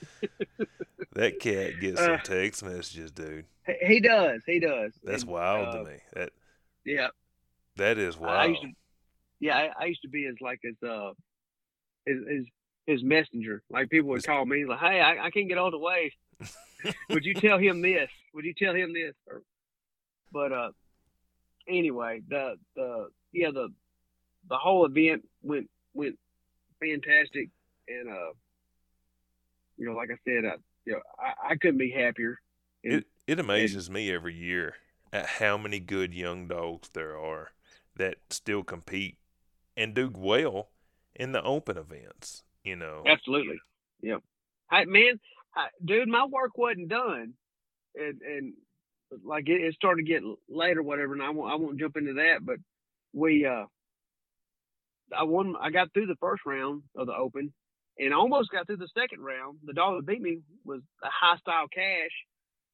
<laughs> that cat gets some Uh, text messages, dude. He- does. He does. That's And, wild uh, to me. That Yeah. that is I wild. used to, yeah, I, I used to be as like as uh, his his, his messenger. Like people would call me like, "Hey, I, I can't get all the way. Would you tell him this? Would you tell him this?" Or, but uh, anyway, the the yeah the the whole event went went fantastic, and uh, you know, like I said, I, you know, I, I couldn't be happier. And- It it amazes me every year at how many good young dogs there are that still compete and do well in the open events. You know, Absolutely. Yeah. Hey, man, I, dude, my work wasn't done, and and like it, it started to get late or whatever, and I won't I won't jump into that, but we uh, I won. I got through the first round of the Open, and I almost got through the second round. The dog that beat me was a high style cash,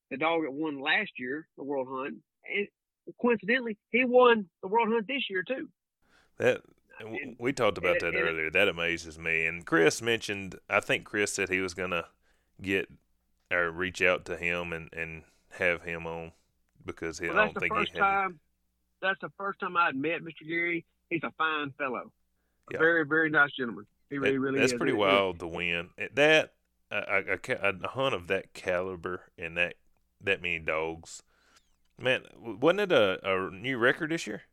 the dog that won last year the World Hunt, and coincidentally, he won the World Hunt this year too. that and- we talked about and- that and earlier. That amazes me. And Chris mentioned, I think Chris said he was gonna get or reach out to him and and have him on because he, Well, I don't think he had. time. That's the first time I'd met Mr. Gary. He's a fine fellow, Yeah. very very nice gentleman. He really That- really that's is. pretty wild to win At that. A, a, a, a hunt of that caliber and that that many dogs, man, wasn't it a, a new record this year?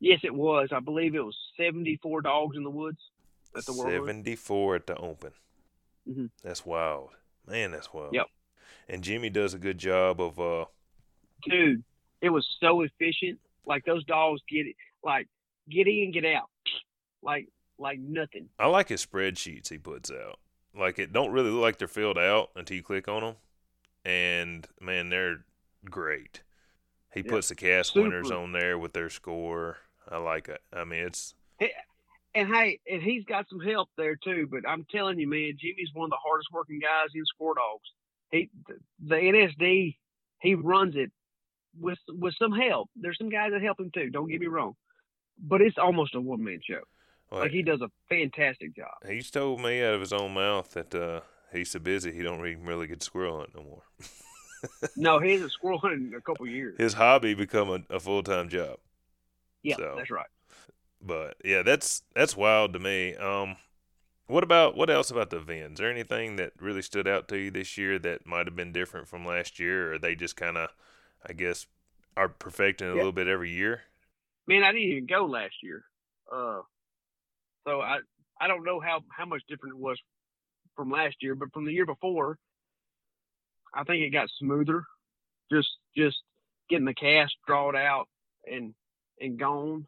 Yes, it was. I believe it was 74 dogs in the woods at the World. 74 at the Open. Mhm. That's wild. Man, that's wild. Yep. And Jimmy does a good job of uh Dude, it was so efficient. Like those dogs get it, like get in, get out, like like nothing. I like his spreadsheets he puts out. Like it don't really look like they're filled out until you click on them, and man, they're great. He Yeah. puts the cast Super. winners on there with their score. I like it. I mean, it's And hey, and he's got some help there too. But I'm telling you, man, Jimmy's one of the hardest working guys in squirrel dogs. He, the NSD, he runs it with with some help. There's some guys that help him too. Don't get me wrong, but it's almost a one man show. Like, Like he does a fantastic job. he's told me out of his own mouth that uh, he's so busy he don't even really get squirrel hunt no more. <laughs> No, he hasn't squirrel hunted in a couple of years. His hobby become a, a full time job. Yeah, so- that's right. But yeah, that's that's wild to me. Um, what about what else about the event? Is there anything that really stood out to you this year that might have been different from last year, or they just kind of, I guess, are perfecting a Yeah. little bit every year? Man, I didn't even go last year. Uh, so I I don't know how how much different it was from last year, but from the year before, I think it got smoother. Just just getting the cast drawed out and and gone.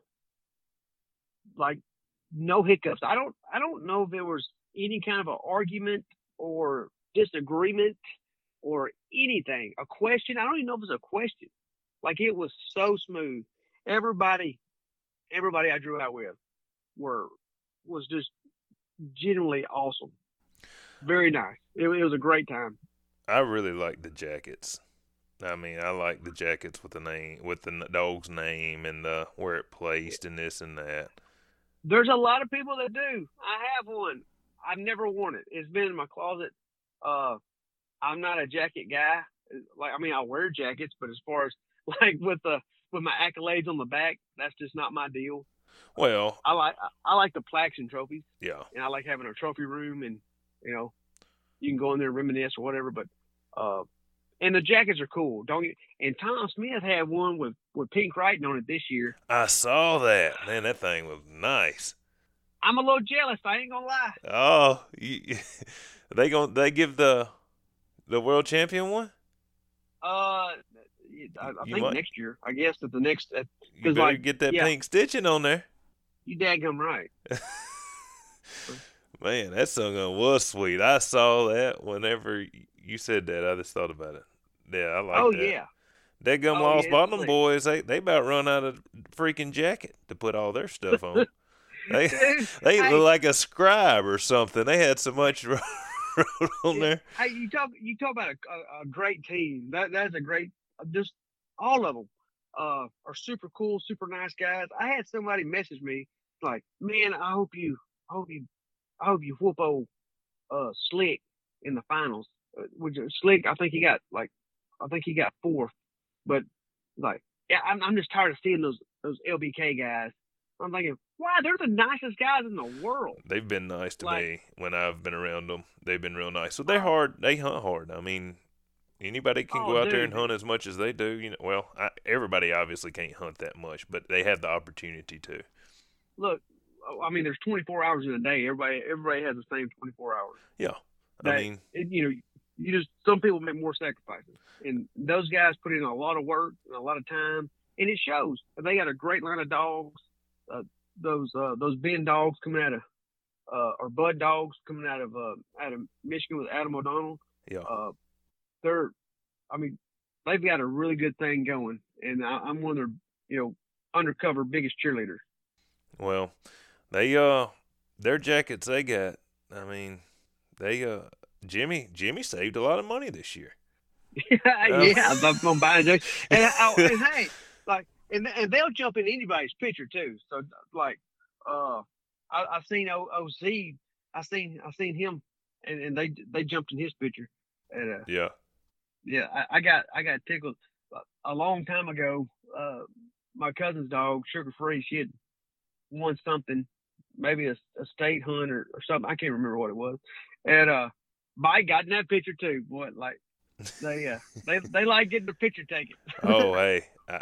Like no hiccups. I don't I don't know if there was any kind of an argument or disagreement or anything. A question. I don't even know if it was a question. Like it was so smooth. Everybody everybody I drew out with were was just genuinely awesome. Very nice. It, it was a great time. I really like the jackets. I mean, I like the jackets with the name, with the dog's name and the where it placed and this and that. There's a lot of people that do. I have one. I've never worn it. It's been in my closet. Uh, I'm not a jacket guy. Like, I mean, I wear jackets, but as far as <laughs> like with the with my accolades on the back, that's just not my deal. Well, I like I like the plaques and trophies, yeah, and I like having a trophy room, and you know, you can go in there and reminisce or whatever. But uh, and the jackets are cool. Don't you? and Tom Smith had one with with pink writing on it this year. I saw that. Man, that thing was nice. I'm a little jealous. I ain't gonna lie. Oh, you, <laughs> they gon' they give the the world champion one? Uh, I, I think might- next year. I guess that the next. Uh, You 'Cause, better like, get that yeah. pink stitching on there. you dadgum right. <laughs> Man, that song was sweet. I saw that whenever you said that. I just thought about it. Yeah, I like oh that. yeah. That gum Oh, lost yeah, bottom it's boys, they they about run out of freaking jacket to put all their stuff on. <laughs> they Dude, <laughs> they hey, look like a scribe or something. They had so much wrote on there. Hey, you talk you talk about a, a, a great team. That that's a great. Just all of them uh, are super cool, super nice guys. I had somebody message me like, "Man, I hope you, I hope you, I hope you whoop old uh, Slick in the finals." Uh, Which Slick, I think he got like, I think he got fourth. But like, yeah, I'm I'm just tired of seeing those those LBK guys. I'm thinking, wow, they're the nicest guys in the world. They've been nice to Like- me when I've been around them. They've been real nice. So they're hard. They hunt hard. I mean, anybody can Oh, go out there and hunt as much as they do. You know, well, I, everybody obviously can't hunt that much, but they have the opportunity to. look, I mean, there's 24 hours in a day. Everybody, everybody has the same 24 hours. Yeah, I That- mean, It, you know, you just some people make more sacrifices, and those guys put in a lot of work and a lot of time, and it shows. They got a great line of dogs. Uh, those uh, those Ben dogs coming out of, uh, or Bud dogs coming out of uh, out of Michigan with Adam O'Donnell. yeah. They're, I mean, they've got a really good thing going, and I, I'm one of their, you know, undercover biggest cheerleaders. Well, they uh, their jackets they got. I mean, they uh, Jimmy Jimmy saved a lot of money this year. <laughs> yeah, <laughs> Oh. yeah, I'm, buying those. And, I, and hey, like, and and they'll jump in anybody's picture too. So like, uh, I, I seen O- OC, I seen I seen him, and, and they they jumped in his picture. And uh, Yeah, yeah, I, I got I got tickled a long time ago. Uh, my cousin's dog, Sugar Free, she had won something, maybe a, a state hunt or, or something. I can't remember what it was. And uh, Mike got in that picture too. Boy, like they uh, they they like getting the picture taken. <laughs> oh <laughs> hey, I,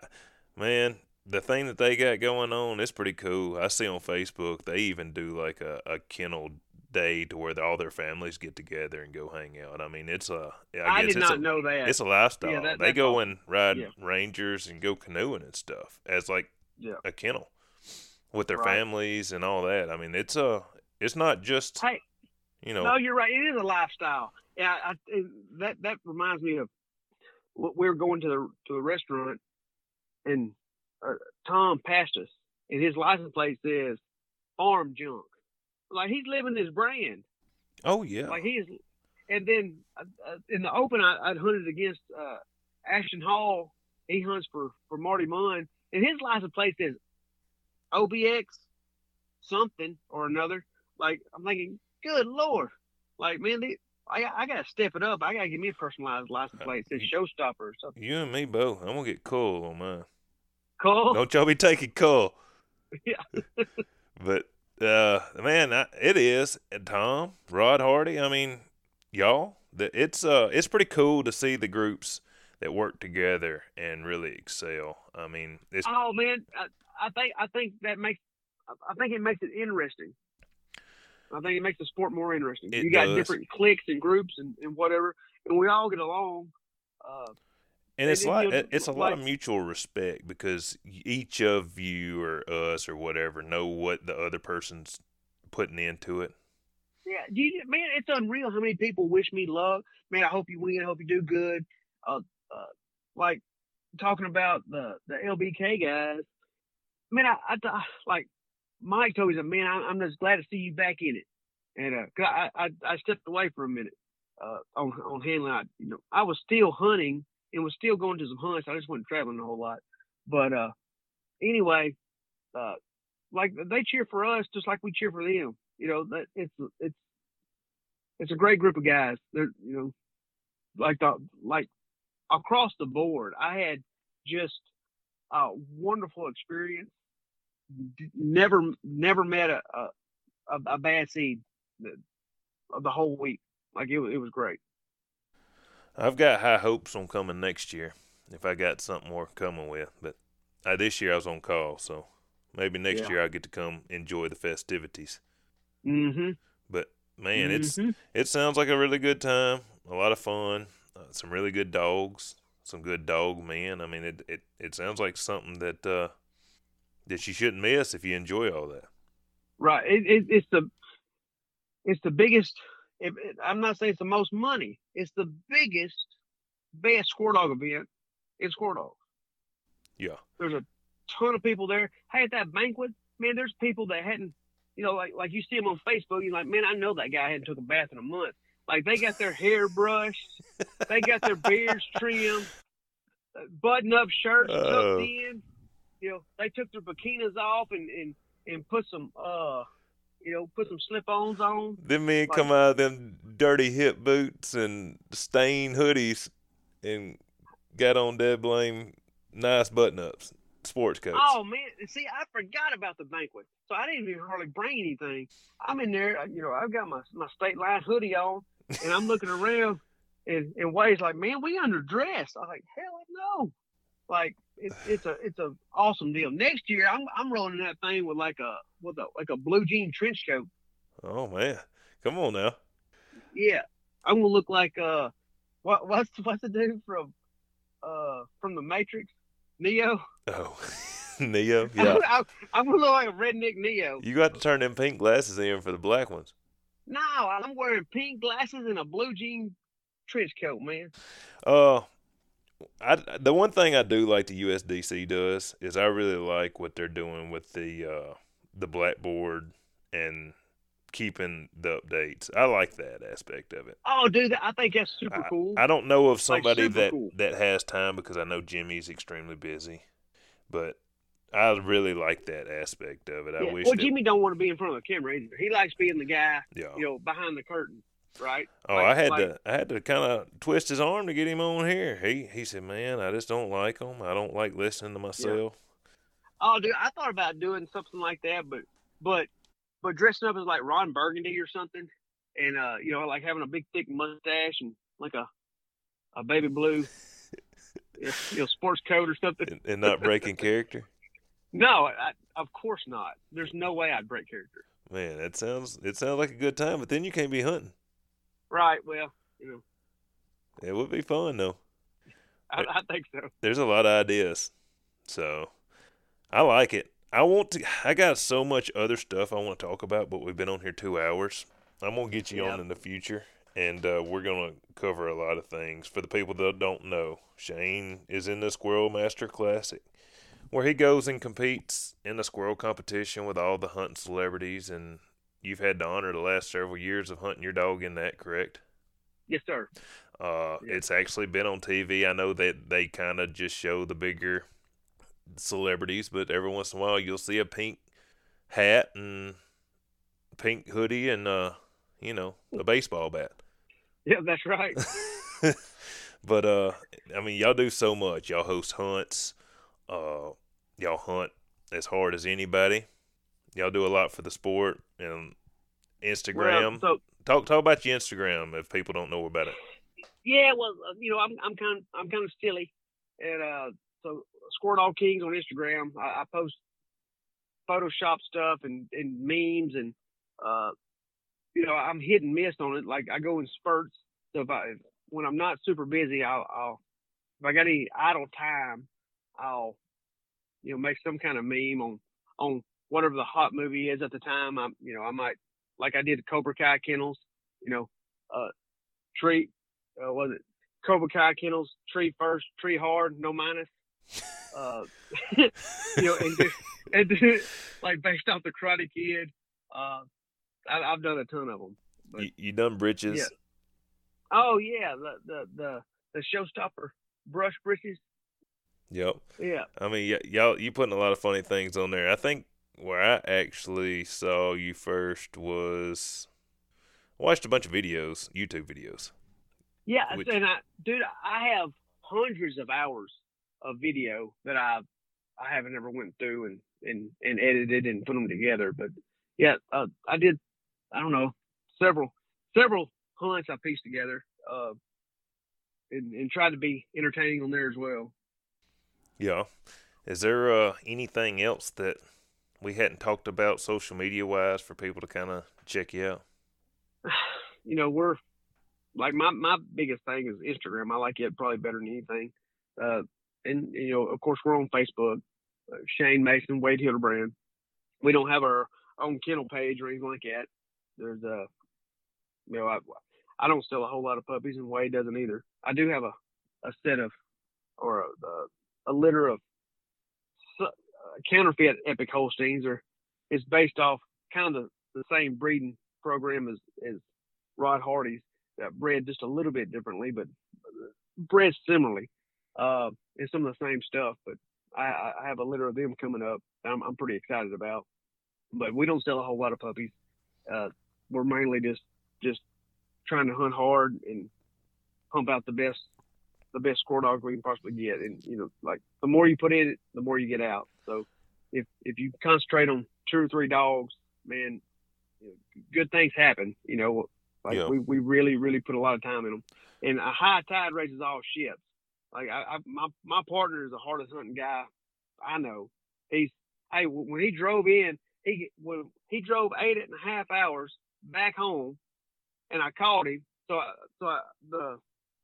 man, the thing that they got going on is pretty cool. I see on Facebook they even do like a, a kennel day to where all their families get together and go hang out. I mean, it's a I, I guess did not a, know that. it's a lifestyle. Yeah, that- they go all- and ride Yeah. rangers and go canoeing and stuff as like Yeah. a kennel with their Right. families and all that. I mean, it's a it's not just Hey, you know no, you're right. It is a lifestyle. Yeah, I, it, that that reminds me of we were going to the to a restaurant, and uh, Tom passed us, and his license plate says "Farm Junk." Like he's living his brand. oh yeah Like he's, and then uh, uh, in the open, I, I'd hunted against uh, Ashton Hall. He hunts for for Marty Munn, and his license plate says OBX something or another. Like I'm thinking, good lord, like man, they, I I gotta step it up. I gotta give me a personalized license plate that says Showstopper or something. you and me both. I'm gonna get Cole on mine. Cool. Don't y'all be taking Cole. <laughs> Yeah. <laughs> but uh, man, I, it is and Tom, Rod Hardy. I mean, y'all. The, it's uh, it's pretty cool to see the groups that work together and really excel. I mean, it's Oh man, I, I think I think that makes I- I think it makes it interesting. I think it makes the sport more interesting. It you got does. different cliques and groups and, and whatever, and we all get along. Uh, And it's like it's a lot of mutual respect because each of you or us or whatever know what the other person's putting into it. yeah, you, man, it's unreal how many people wish me luck. Man, I hope you win. I hope you do good. Uh, uh, like talking about the the LBK guys. Man, I, I like Mike told me that. Man, I, I'm just glad to see you back in it. And uh, I, I I stepped away for a minute uh, on on handling. I, you know, I was still hunting and was still going to some hunts. I just wasn't traveling a whole lot. But uh, anyway, uh, like they cheer for us just like we cheer for them. You know, that it's it's it's a great group of guys. They're you know, like the like across the board. I had just a wonderful experience. Never never met a a, a, bad seed the, the whole week. Like it it was great. I've got high hopes on coming next year if I got something more coming with. But uh, this year I was on call, so maybe next Yeah. year I'll get to come enjoy the festivities. Mm-hmm. But man, it's Mhm. it sounds like a really good time, a lot of fun, uh, some really good dogs, some good dog men. I mean, it it, it sounds like something that uh, that you shouldn't miss if you enjoy all that. Right. It, it, it's the it's the biggest. It, it- I'm not saying it's the most money. It's the biggest, best squirrel dog event in squirrel dog. Yeah. There's a ton of people there. Hey, at that banquet, man, there's people that hadn't, you know, like like you see them on Facebook. You're like, man, I know that guy hadn't took a bath in a month. Like they got their hair brushed, they got their beards <laughs> trimmed, button up shirts tucked in. You know, they took their bikinis off and and and put some uh, you know, put some slip-ons on. Then men Like- come out of them dirty hip boots and stained hoodies and got on dead blame nice button ups, sports coats. Oh man, see, I forgot about the banquet, so I didn't even hardly bring anything. I'm in there, you know, I've got my my state line hoodie on, and I'm looking around, and and Wade's like, "Man, we underdressed." I'm like, "Hell no!" Like it's it's a it's a awesome deal. Next year, I'm I'm rolling that thing with like a with a like a blue jean trench coat. Oh man, come on now. Yeah, I'm gonna look like uh, what what's what's the dude from uh from the Matrix, Neo? Oh, <laughs> Neo, <laughs> yeah. I'm, I'm gonna look like a redneck Neo. You got to turn them pink glasses in for the black ones. No, I'm wearing pink glasses and a blue jean trench coat, man. Uh, I the one thing I do like the USDC does is I really like what they're doing with the uh the blackboard and keeping the updates. I like that aspect of it. Oh, dude, I think that's super cool. I don't know of somebody super that cool. that has time because I know Jimmy's extremely busy, but I really like that aspect of it. I Yeah. wish Well, that, Jimmy don't want to be in front of the camera either. He likes being the guy, yeah. you know, behind the curtain, right? Oh, Like- I had like- to I had to kind of twist his arm to get him on here. He he said, "Man, I just don't like him. I don't like listening to myself." Oh, dude, I thought about doing something like that, but but but dressing up as like Ron Burgundy or something, and uh, you know, like having a big thick mustache and like a a baby blue, you know, sports coat or something. and, and not breaking character. <laughs> No, I, of course not. There's no way I'd break character. Man, that sounds it sounds like a good time, but then you can't be hunting. Right. Well, you know, It would be fun though. I, I think so. There's a lot of ideas, so I like it. I want to. I got so much other stuff I want to talk about, but we've been on here two hours. I'm gonna get you on in the future, and uh, we're gonna cover a lot of things. For the people that don't know, Shane is in the Squirrel Master Classic, where he goes and competes in the squirrel competition with all the hunting celebrities. And you've had the honor the last several years of hunting your dog in that, correct? Yes, sir. Uh, Yeah. It's actually been on TV. I know that they kind of just show the bigger celebrities, but every once in a while you'll see a pink hat and pink hoodie and uh, you know, a baseball bat. <laughs> Yeah, that's right. <laughs> but uh, I mean, y'all do so much. Y'all host hunts. Uh, y'all hunt as hard as anybody. Y'all do a lot for the sport and Instagram. Well, so talk talk about your Instagram if people don't know about it. yeah, well, uh, you know, I'm I'm kind of I'm kind of silly, and uh, so Squirrel Dog Kings on Instagram. I, I post Photoshop stuff and and memes and uh, you know, I'm hit and miss on it. Like I go in spurts. So if I when I'm not super busy, I'll, I'll if I got any idle time, I'll you know make some kind of meme on on whatever the hot movie is at the time. I'm you know I might like I did Cobra Kai kennels. You know, uh, tree uh, was it Cobra Kai kennels? Tree first, tree hard, no minus. Uh, <laughs> you know, and, do- and <laughs> do- like based off the Karate Kid. Uh, I, I've done a ton of them. But- You, you done britches? Yeah. Oh yeah, the the the, the showstopper brush britches. Yep. Yeah. I mean, y- y'all, you putting a lot of funny things on there. I think where I actually saw you first was I watched a bunch of videos, YouTube videos. Yeah, Which- and I, dude, I have hundreds of hours of video that I I haven't ever went through and and and edited and put them together. But yeah, uh, I did. I don't know several several hunts I pieced together, uh, and and tried to be entertaining on there as well. Yeah. Is there uh, anything else that we hadn't talked about social media wise for people to kind of check you out? <sighs> you know, we're like my my biggest thing is Instagram. I like it probably better than anything. Uh, and you know, of course, we're on Facebook. Uh, Shane Mason, Wade Hildebrand. We don't have our own kennel page or anything like that. There's a, you know, I I don't sell a whole lot of puppies, and Wade doesn't either. I do have a a set of or a a, litter of uh, counterfeit Epic Holsteins, are it's based off kind of the, the same breeding program as as Rod Hardy's that bred just a little bit differently, but bred similarly, uh, some of the same stuff. But I, I have a litter of them coming up. I'm I'm pretty excited about. But we don't sell a whole lot of puppies. Uh, we're mainly just just trying to hunt hard and pump out the best the best squirrel dog we can possibly get. And you know, like the more you put in it, the more you get out. So if if you concentrate on two or three dogs, man, you know, good things happen. You know, like Yeah. we, we really really put a lot of time in them. And a high tide raises all ships. Like I, I my my partner is the hardest hunting guy I know. He's hey when he drove in, he when he drove eight and a half hours back home, and I called him. So I, so I, the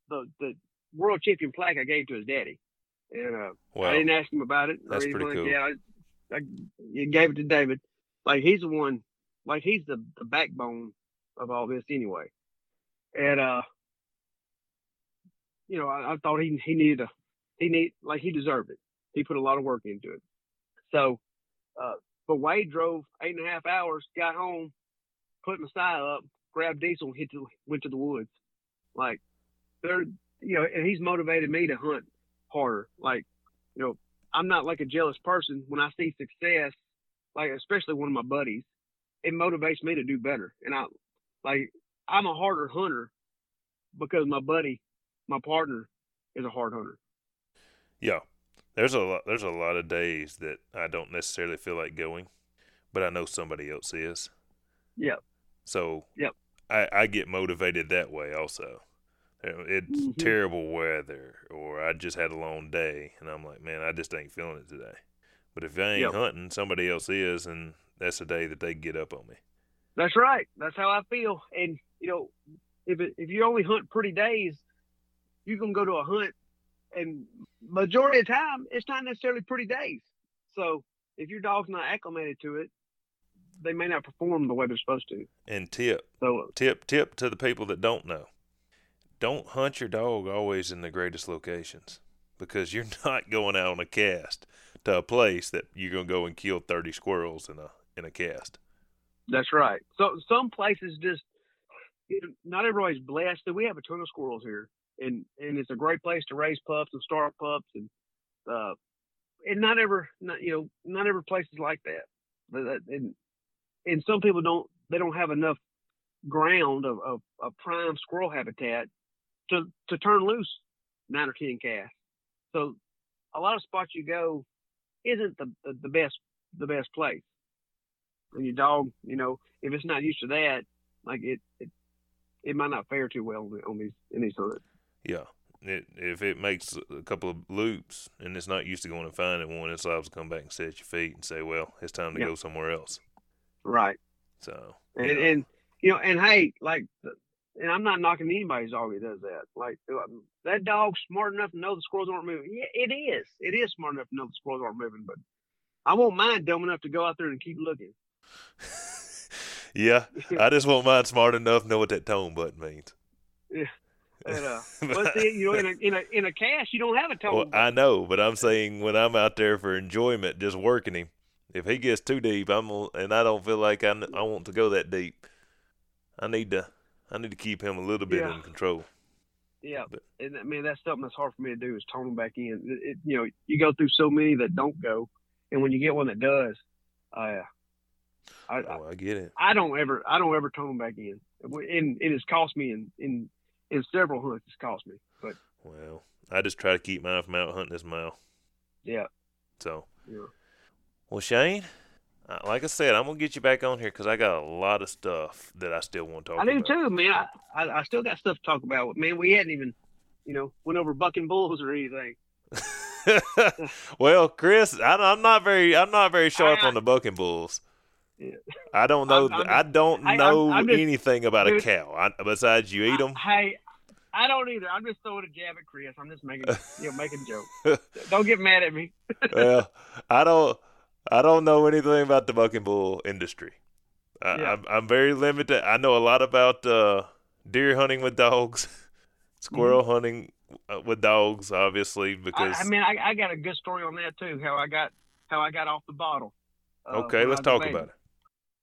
the the world champion plaque I gave to his daddy, and uh, Wow. I didn't ask him about it. That's pretty like cool. that. I, I gave it to David. Like he's the one. Like he's the, the backbone of all this anyway. And uh, you know, I, I thought he he needed a he need like he deserved it. He put a lot of work into it. So, uh, but Wade drove eight and a half hours, got home, put Messiah up, grabbed Diesel, and hit to, went to the woods. Like, they're you know, and he's motivated me to hunt harder. Like, you know, I'm not like a jealous person. When I see success, like especially one of my buddies, it motivates me to do better. And I, like, I'm a harder hunter because my buddy, my partner, is a hard hunter. Yeah. There's a lot there's a lot of days that I don't necessarily feel like going, but I know somebody else is. Yep. So Yep. I, I get motivated that way also. Know, It's Mhm. terrible weather or I just had a long day and I'm like, man, I just ain't feeling it today. But if I ain't Yep. hunting, somebody else is, and that's the day that they get up on me. That's right. That's how I feel. And you know, if it, if you only hunt pretty days, you can go to a hunt, and majority of the time, it's not necessarily pretty days. So if your dog's not acclimated to it, they may not perform the way they're supposed to. And tip, So tip, tip to the people that don't know. Don't hunt your dog always in the greatest locations because you're <laughs> not going out on a cast to a place that you're gonna go and kill thirty squirrels in a in a cast. that's right. So some places just not everybody's blessed. We have a ton of squirrels here, and and it's a great place to raise pups and start pups, and uh, and not ever, not you know, not every place is like that. That- And and some people don't they don't have enough ground of, of, of prime squirrel habitat to to turn loose nine or ten casts. So a lot of spots you go isn't the the, the best the best place. And your dog, you know, if it's not used to that, like it it, it might not fare too well on, these in these hunts. Yeah. It, if it makes a couple of loops and it's not used to going and finding one, it's liable to come back and set your feet and say, "Well, it's time to Yeah. go somewhere else." Right. So, And yeah. and you know, and hey, like, and I'm not knocking anybody's dog that does that. Like um, that dog's smart enough to know the squirrels aren't moving. Yeah, it is. It is smart enough to know the squirrels aren't moving. But I won't mind dumb enough to go out there and keep looking. <laughs> <laughs> yeah, I just want mine smart enough to know what that tone button means. And, uh, <laughs> but see, you know, in a in a in a cast, you don't have a tone. Well, I know, but I'm saying when I'm out there for enjoyment, just working him, if he gets too deep, I'm and I don't feel like I, I want to go that deep. I need to I need to keep him a little bit Yeah. in control. Yeah, But- and I mean that's something that's hard for me to do is tone him back in. It, it, you know, you go through so many that don't go, and when you get one that does, uh, I, I Oh, I get it. I don't ever I don't ever tone them back in, and it has cost me in in in several hunts. It's cost me, but Well, I just try to keep mine from out hunting this mile. yeah, So, yeah. well, Shane, uh, like I said, I'm gonna get you back on here because I got a lot of stuff that I still want to talk about. I do about. too, man. I, I I still got stuff to talk about. Man, we hadn't even you know went over bucking bulls or anything. <laughs> well, Chris, I, I'm not very, I'm not very sharp I- on the bucking bulls. Yeah. I don't know. I'm- I'm I don't I- I'm- know I'm just- anything about a cow. I, besides, you eat them. Hey, I don't either. I'm just throwing a jab at Chris. I'm just making you know making a joke. <laughs> don't get mad at me. well, I don't. I don't know anything about the bucking bull industry. I, Yeah. I'm, I'm very limited. I know a lot about uh, deer hunting with dogs, <laughs> squirrel hunting uh, with dogs, obviously, because I mean, I, I got a good story on that too. How I got how I got off the bottle. uh, okay, let's talk about it.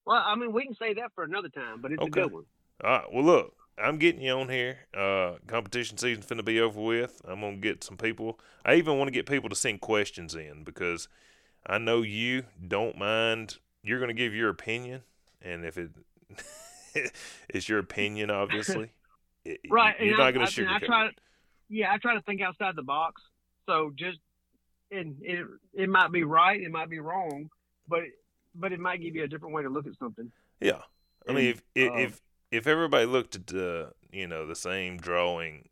Well, I mean, we can say that for another time, but it's Okay. a good one. All right. Well, look, I'm getting you on here. Uh, competition season's finna be over with. I'm gonna get some people. I even want to get people to send questions in because I know you don't mind. You're gonna give your opinion, and if it <laughs> it's your opinion, obviously, <laughs> it- Right, You're not gonna I- and I try it. Yeah, I try to think outside the box. So just and it it might be right, it might be wrong, but but it might give you a different way to look at something. Yeah. I mean, if if um, if, if everybody looked at the you know the same drawing,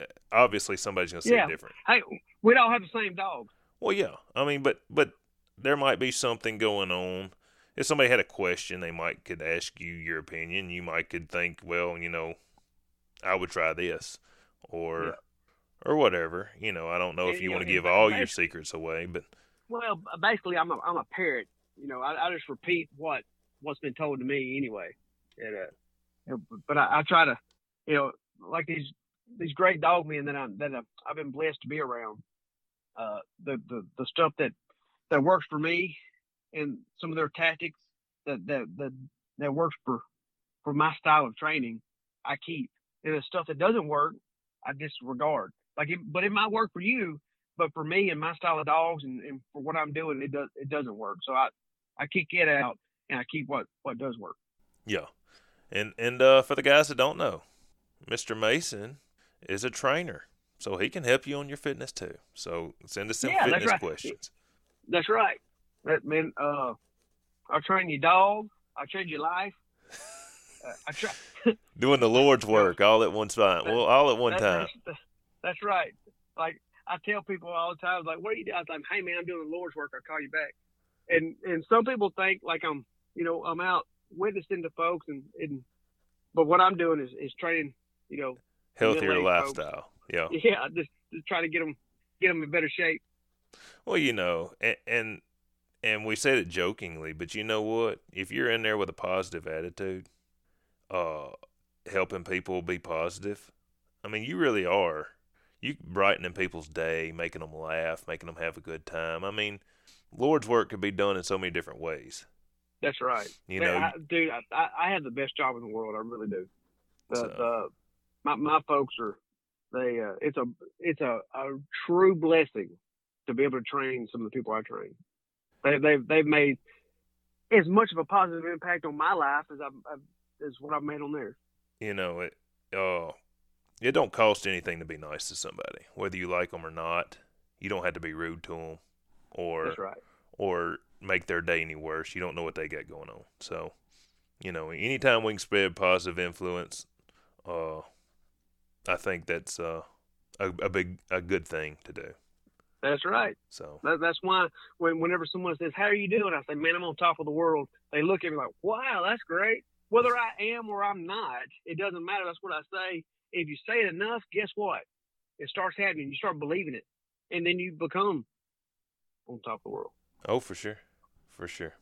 uh, obviously somebody's gonna see Yeah. it different. Hey, we don't have the same dog. Well, yeah. I mean, but but there might be something going on. If somebody had a question, they might could ask you your opinion. You might could think, well, you know, I would try this, or Yeah. or whatever. You know, I don't know if you want to give all your secrets away, but Well, basically, I'm a I'm a parrot. You know, I, I just repeat what what's been told to me anyway. And, uh, but I, I try to, you know, like these these great dog men that I'm that I've, I've been blessed to be around. Uh, the the the stuff that that works for me, and some of their tactics that that that that works for for my style of training, I keep. And the stuff that doesn't work, I disregard. Like, it, but it might work for you, but for me and my style of dogs and, and for what I'm doing, it does it doesn't work. So I I kick it out and I keep what what does work. yeah. And and uh, for the guys that don't know, Mr. Mason is a trainer, so he can help you on your fitness too. So send us some Yeah, that's fitness right. questions. That's right. That man, uh, I'll train your dog. I'll change your life. <laughs> Uh, I try. <laughs> Doing the Lord's work all at one time. Well, all at one That- time. That's, that's right. Like I tell people all the time, like, what are you doing? I was like, hey man, I'm doing the Lord's work. I'll call you back. And and some people think like I'm, you know, I'm out witnessing to folks, and, and but what I'm doing is is training, you know, healthier lifestyle. Folks. Yeah, <laughs> yeah, just just try to get them get them in better shape. Well, you know, and, and and we said it jokingly, but you know what? If you're in there with a positive attitude, uh, helping people be positive, I mean, you really are. You brightening people's day, making them laugh, making them have a good time. I mean, Lord's work could be done in so many different ways. That's right. You Man, know, I, dude, I, I have the best job in the world. I really do. The, so. the my my folks are they. Uh, it's a it's a, a true blessing to be able to train some of the people I train. They, they've they've made as much of a positive impact on my life as I've, I've as what I've made on theirs. You know it. Uh, it don't cost anything to be nice to somebody, whether you like them or not. You don't have to be rude to them, or right. or make their day any worse. You don't know what they got going on. So, you know, anytime we can spread positive influence, uh, I think that's uh, a, a big a good thing to do. That's right. So that, that's why when whenever someone says, "How are you doing?" I say, "Man, I'm on top of the world." They look at me like, "Wow, that's great." Whether I am or I'm not, it doesn't matter. That's what I say. If you say it enough, guess what? It starts happening. You start believing it, and then you become on top of the world. Oh, for sure, for sure.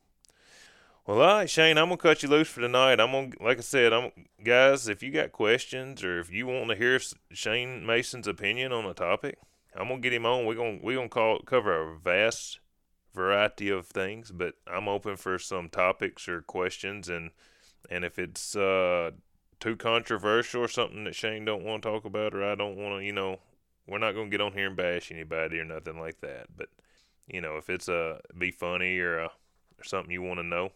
Well, all right, Shane, I'm gonna cut you loose for tonight. I'm gonna, like I said, I'm guys. If you got questions or if you want to hear Shane Mason's opinion on a topic, I'm gonna get him on. We're gonna we're gonna call cover a vast variety of things, but I'm open for some topics or questions, and and if it's uh, too controversial or something that Shane don't want to talk about, or I don't want to, you know, we're not gonna get on here and bash anybody or nothing like that. But you know, if it's a be funny or or something you want to know,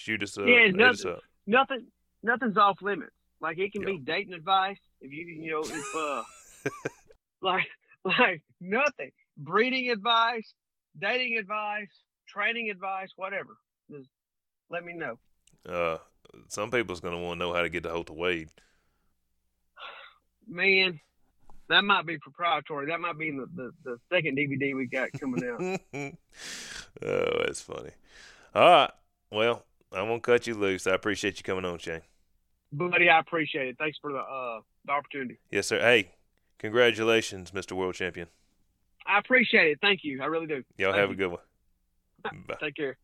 shoot us up. Yeah, nothing, up. nothing, nothing's off limits. Like it can be dating advice if you you know if uh <laughs> like like nothing. Breeding advice, dating advice, training advice, whatever. Just let me know. Uh, some people's gonna want to know how to get of Wade. Man, that might be proprietary. That might be in the, the, the second DVD we got coming out. <laughs> oh, that's funny. All right. Well, I'm gonna cut you loose. I appreciate you coming on, Shane. Buddy, I appreciate it. Thanks for the uh the opportunity. Yes, sir. Hey, Congratulations, Mr. World Champion. I appreciate it. Thank you. I really do. Y'all Thank have you. a good one. <laughs> Bye. Take care.